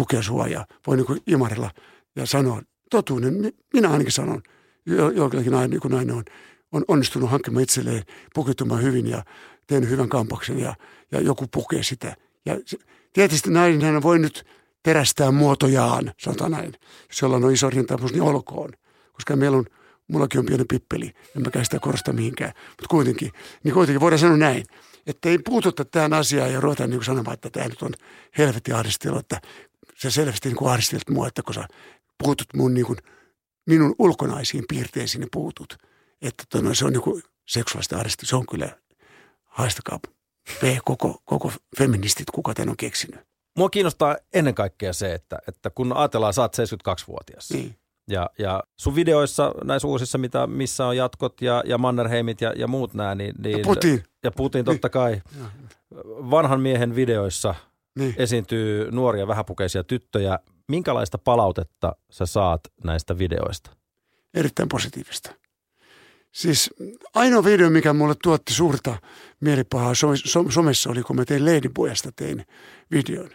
ja voi niin kuin imarilla ja sanoa totuuden. Minä ainakin sanon, jollakin aina niin kuin nainen on, on onnistunut hankkimaan itselleen pukeutumaan hyvin ja tehnyt hyvän kampaksen ja, ja joku pukee sitä. Ja se, tietysti nainen voi nyt terästää muotojaan, sanotaan näin. Jos jollain on iso rintamus, niin olkoon. Koska meillä on, mullakin on pieni pippeli, en mä sitä korosta mihinkään. Mutta kuitenkin, niin kuitenkin voidaan sanoa näin että ei puututa tähän asiaan ja ruveta niin sanomaan, että tämä nyt on helvetti ahdistelu, että sä selvästi niin ahdistelet mua, että kun sä puutut mun niin kuin, minun ulkonaisiin piirteisiin, niin puutut. Että tonne, se on niin kuin seksuaalista ahdistelua, se on kyllä, haistakaa P, koko, koko feministit, kuka tämän on keksinyt. Mua kiinnostaa ennen kaikkea se, että, että kun ajatellaan, sä oot 72-vuotias. Niin. Ja, ja sun videoissa, näissä uusissa, mitä, missä on jatkot ja, ja Mannerheimit ja, ja muut nämä, niin, niin, ja Putin. Ja Putin totta kai. Niin. Vanhan miehen videoissa niin. esiintyy nuoria vähäpukeisia tyttöjä. Minkälaista palautetta sä saat näistä videoista? Erittäin positiivista. Siis ainoa video, mikä mulle tuotti suurta mielipahaa somessa oli, kun mä tein Ladyboyasta tein videon.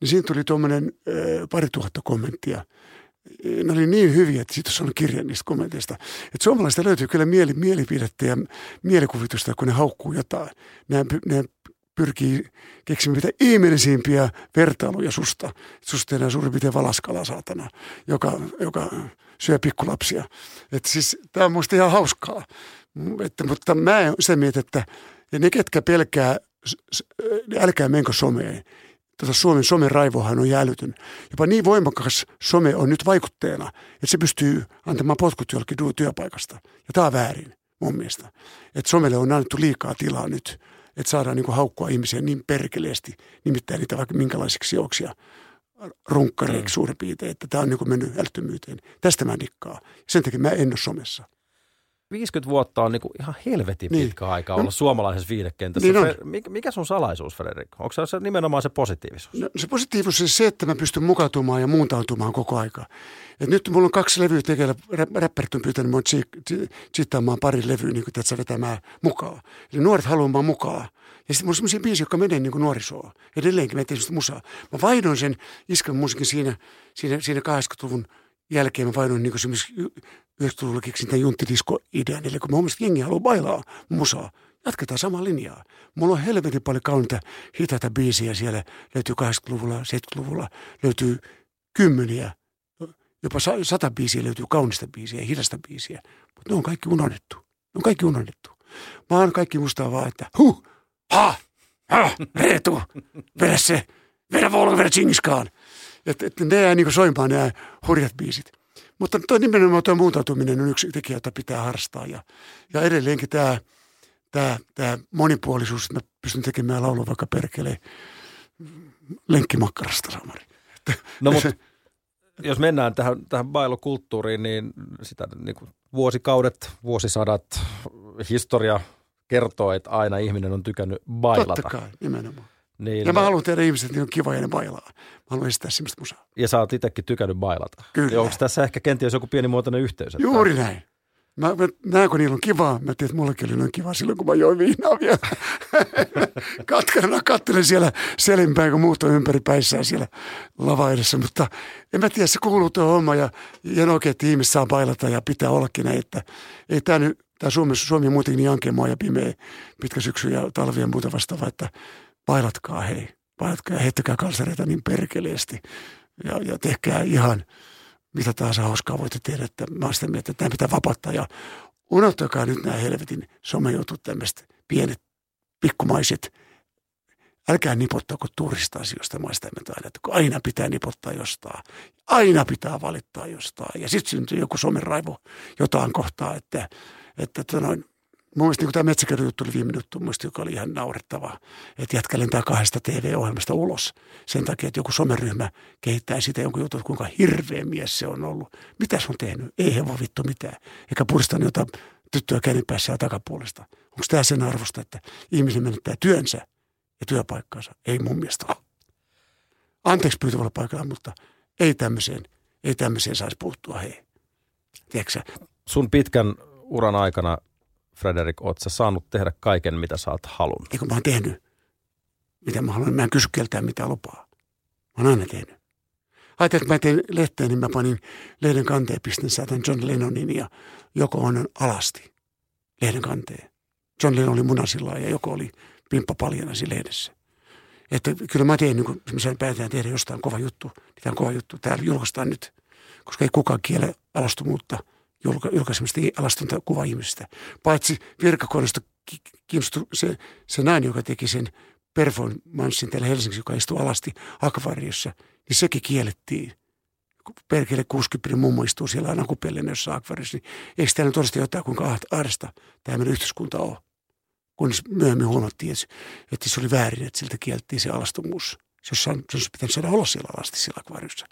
Niin siinä tuli tuommoinen pari tuhatta kommenttia – ne oli niin hyviä, että siitä on kirja niistä kommenteista. Että suomalaista löytyy kyllä mieli, mielipidettä ja mielikuvitusta, kun ne haukkuu jotain. Ne, ne pyrkii keksimään mitä ihmeellisimpiä vertailuja susta. Susta tehdään suurin piirtein valaskala saatana, joka, joka syö pikkulapsia. Että siis tämä on musta ihan hauskaa. Että, mutta mä en se mieltä, että ja ne, ketkä pelkää, älkää menkö someen tota Suomen somen raivohan on jäälytön. Jopa niin voimakas some on nyt vaikutteena, että se pystyy antamaan potkut jollekin työpaikasta. Ja tämä on väärin mun mielestä. Että somelle on annettu liikaa tilaa nyt, että saadaan niin haukkua ihmisiä niin perkeleesti, nimittäin niitä vaikka minkälaisiksi jouksia runkkareiksi mm. suurin piirtein, että tämä on niin mennyt älyttömyyteen. Tästä mä nikkaa. Sen takia mä en ole somessa. 50 vuotta on niinku ihan helvetin niin. pitkä aika olla no. suomalaisessa viidekentässä. Niin on. mikä, mikä sun salaisuus, Frederik? Onko se nimenomaan se positiivisuus? No, se positiivisuus on se, että mä pystyn mukautumaan ja muuntautumaan koko aika. Et nyt mulla on kaksi levyä tekeillä, räppärit on pyytänyt mua chittaamaan pari levyä, niin kuin vetämään mukaan. Eli nuoret haluamaan mukaan. Ja sitten mulla on sellaisia biisejä, jotka menee niin kuin nuorisoon. Edelleenkin mä teen musaa. Mä vaihdoin sen iskän musiikin siinä, siinä, siinä 80-luvun jälkeen mä vaihdoin niin esimerkiksi 90-luvulla keksin tämän junttidisko-idean. Eli kun mä huomasin, että jengi haluaa bailaa musaa, jatketaan samaa linjaa. Mulla on helvetin paljon kauniita hitaita biisiä siellä. Löytyy 80-luvulla, 70-luvulla, löytyy kymmeniä, jopa sata biisiä löytyy kaunista biisiä hidasta biisiä. Mutta ne on kaikki unohdettu. Ne on kaikki unohdettu. Oon kaikki mustaa vaan, että huh, ha, ha, Reetu, vedä se, vedä Volga, vedä Chingiskaan. Että, että ne jää niin soimaan nämä hurjat biisit. Mutta tuo nimenomaan tuo muuntautuminen on yksi tekijä, jota pitää harrastaa. Ja, ja edelleenkin tämä, tämä, tämä monipuolisuus, että mä pystyn tekemään laulua vaikka perkeleen lenkkimakkarasta, Samari. No mutta jos mennään tähän, tähän bailokulttuuriin, niin sitä niin kuin vuosikaudet, vuosisadat, historia kertoo, että aina ihminen on tykännyt bailata. Totta kai, nimenomaan. Niin, Ja mä haluan tehdä ihmiset, että ne on kiva ja ne bailaa. Mä haluan estää semmoista musaa. ja sä oot itsekin tykännyt bailata. Kyllä. Ja onko tässä ehkä kenties joku pienimuotoinen yhteys? että- Juuri näin. Mä, mä näen, kun niillä on kivaa. Mä tiedän, että mullekin oli noin kiva silloin, kun mä join viinaa vielä. Katkerana kattelen siellä selinpäin, kun muut on ympäri päissään siellä lava edessä. Mutta en mä tiedä, se kuuluu tuo homma ja, ja oikein, että ihmiset saa bailata ja pitää ollakin näin. Että ei tämä nyt, tämä Suomi, Suomi on muutenkin niin ankemaa ja pimeä, pitkä syksy ja talvi ja muuta vastaavaa, että bailatkaa hei. Bailatkaa ja heittäkää kalsareita niin perkeleesti. Ja, ja tehkää ihan mitä tahansa hauskaa voitte tehdä, että mä oon sitä mieltä, että pitää vapauttaa ja unohtakaa nyt nämä helvetin somejutut, tämmöiset pienet pikkumaiset. Älkää nipottako turista-asioista maista aina, että kun aina pitää nipottaa jostain. Aina pitää valittaa jostain. Ja sitten syntyy joku someraivo jotain kohtaa, että, että tota noin, mun mielestä niin tämä metsäkärryjuttu oli viime juttu, muista, joka oli ihan naurettavaa. Että jätkä lentää kahdesta TV-ohjelmasta ulos sen takia, että joku someryhmä kehittää sitä jonkun jutun, kuinka hirveä mies se on ollut. Mitä se on tehnyt? Ei he voi vittu mitään. Eikä puristanut jotain tyttöä käden päässä ja takapuolesta. Onko tämä sen arvosta, että ihminen menettää työnsä ja työpaikkaansa? Ei mun mielestä ole. Anteeksi pyytävällä paikalla, mutta ei tämmöiseen, ei tämmöiseen saisi puuttua, hei. Tiedätkö? Sun pitkän uran aikana, Frederik, oot sä saanut tehdä kaiken, mitä sä oot halunnut. Eikö mä oon tehnyt, mitä mä haluan. Mä en kysy keltään mitä lupaa. Mä oon aina tehnyt. Ajattelin, että mä tein lehteen, niin mä panin lehden kanteen, pistin saatan John Lennonin ja Joko Onon alasti lehden kanteen. John Lennon oli munasilla ja Joko oli pimppa paljana siinä lehdessä. Että kyllä mä teen, niin mä päätään tehdä jostain kova juttu, tämä on kova juttu. Täällä julkaistaan nyt, koska ei kukaan kiele alastomuutta julka, julkaisemista alastonta kuva ihmisistä. Paitsi virkakoneesta ki- kiinnostui se, se nainen, joka teki sen performanssin täällä Helsingissä, joka istui alasti akvariossa, niin sekin kiellettiin. Perkele 60 mummo istuu siellä nakupellinen jossain akvariossa, niin eikö täällä todesta jotain, kuinka ahdasta tämä meidän yhteiskunta on? Kunnes myöhemmin huomattiin, että, se oli väärin, että siltä kiellettiin se alastomuus. Se olisi, se olisi pitänyt saada olla siellä alasti siellä akvariossa.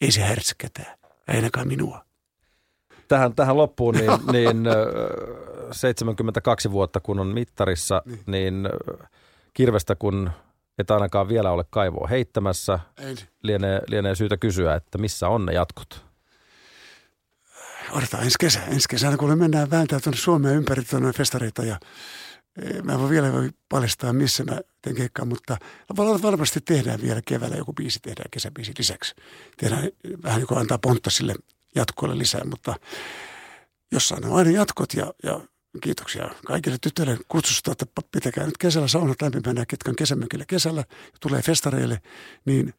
Ei se häiritse ketään, ainakaan minua. Tähän, tähän loppuun, niin, niin ö, 72 vuotta kun on mittarissa, niin, niin kirvestä kun et ainakaan vielä ole kaivoa heittämässä, Ei. lienee, lienee syytä kysyä, että missä on ne jatkot? odotetaan ensi kesä. Ensi kesänä, kun mennään vääntää tuonne Suomeen ympäri tuonne festareita ja eh, mä en voi vielä voi paljastaa, missä mä teen keikkaa, mutta varmasti tehdään vielä keväällä joku biisi, tehdään kesäbiisi lisäksi. Tehdään vähän niin kuin antaa pontta sille jatkoille lisää, mutta jossain on aina jatkot ja, ja kiitoksia kaikille tytöille kutsusta, että pitäkää nyt kesällä saunat lämpimänä, ketkä on kesämökillä kesällä ja tulee festareille, niin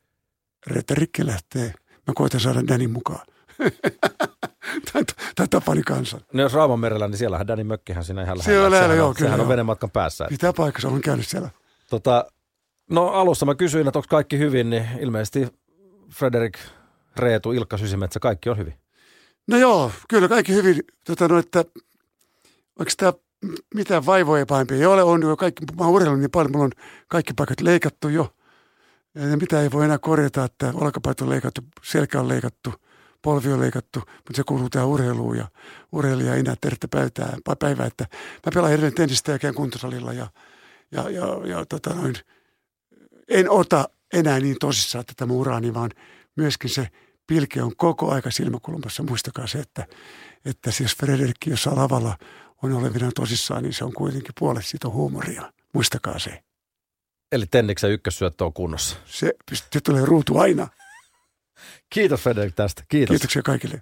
Reetta Rikki lähtee. Mä koitan saada Danin mukaan. tai, Tapani kansan. No jos Raumon merellä, niin siellähän Danin mökkihän siinä ihan Siellä on Sehän lähellä, on- joo, kyllä, Sehän on venematkan päässä. Pitää paikkansa, olen käynyt siellä. Tota, no alussa mä kysyin, että onko kaikki hyvin, niin ilmeisesti Frederik, Reetu, Ilkka Sysimetsä, kaikki on hyvin. No joo, kyllä kaikki hyvin. Tota, no, että, onko tämä mitään vaivoja pahempia? Ei ole, on jo kaikki, mä oon niin paljon, mulla on kaikki paikat leikattu jo. Ja mitä ei voi enää korjata, että olkapäät on leikattu, selkä on leikattu, polvi on leikattu, mutta se kuuluu tähän urheiluun ja urheilija ei enää tervettä päivää, päivää, että mä pelaan edelleen tennistä ja käyn kuntosalilla ja, ja, ja, ja tota noin, en ota enää niin tosissaan tätä mun uraani, vaan myöskin se pilke on koko aika silmäkulmassa. Muistakaa se, että, että jos Frederikki jossain lavalla on olevina tosissaan, niin se on kuitenkin puolet siitä huumoria. Muistakaa se. Eli Tenniksen ykkössyöttö on kunnossa. Se, se tulee ruutu aina. Kiitos Frederik tästä. Kiitos. Kiitoksia kaikille.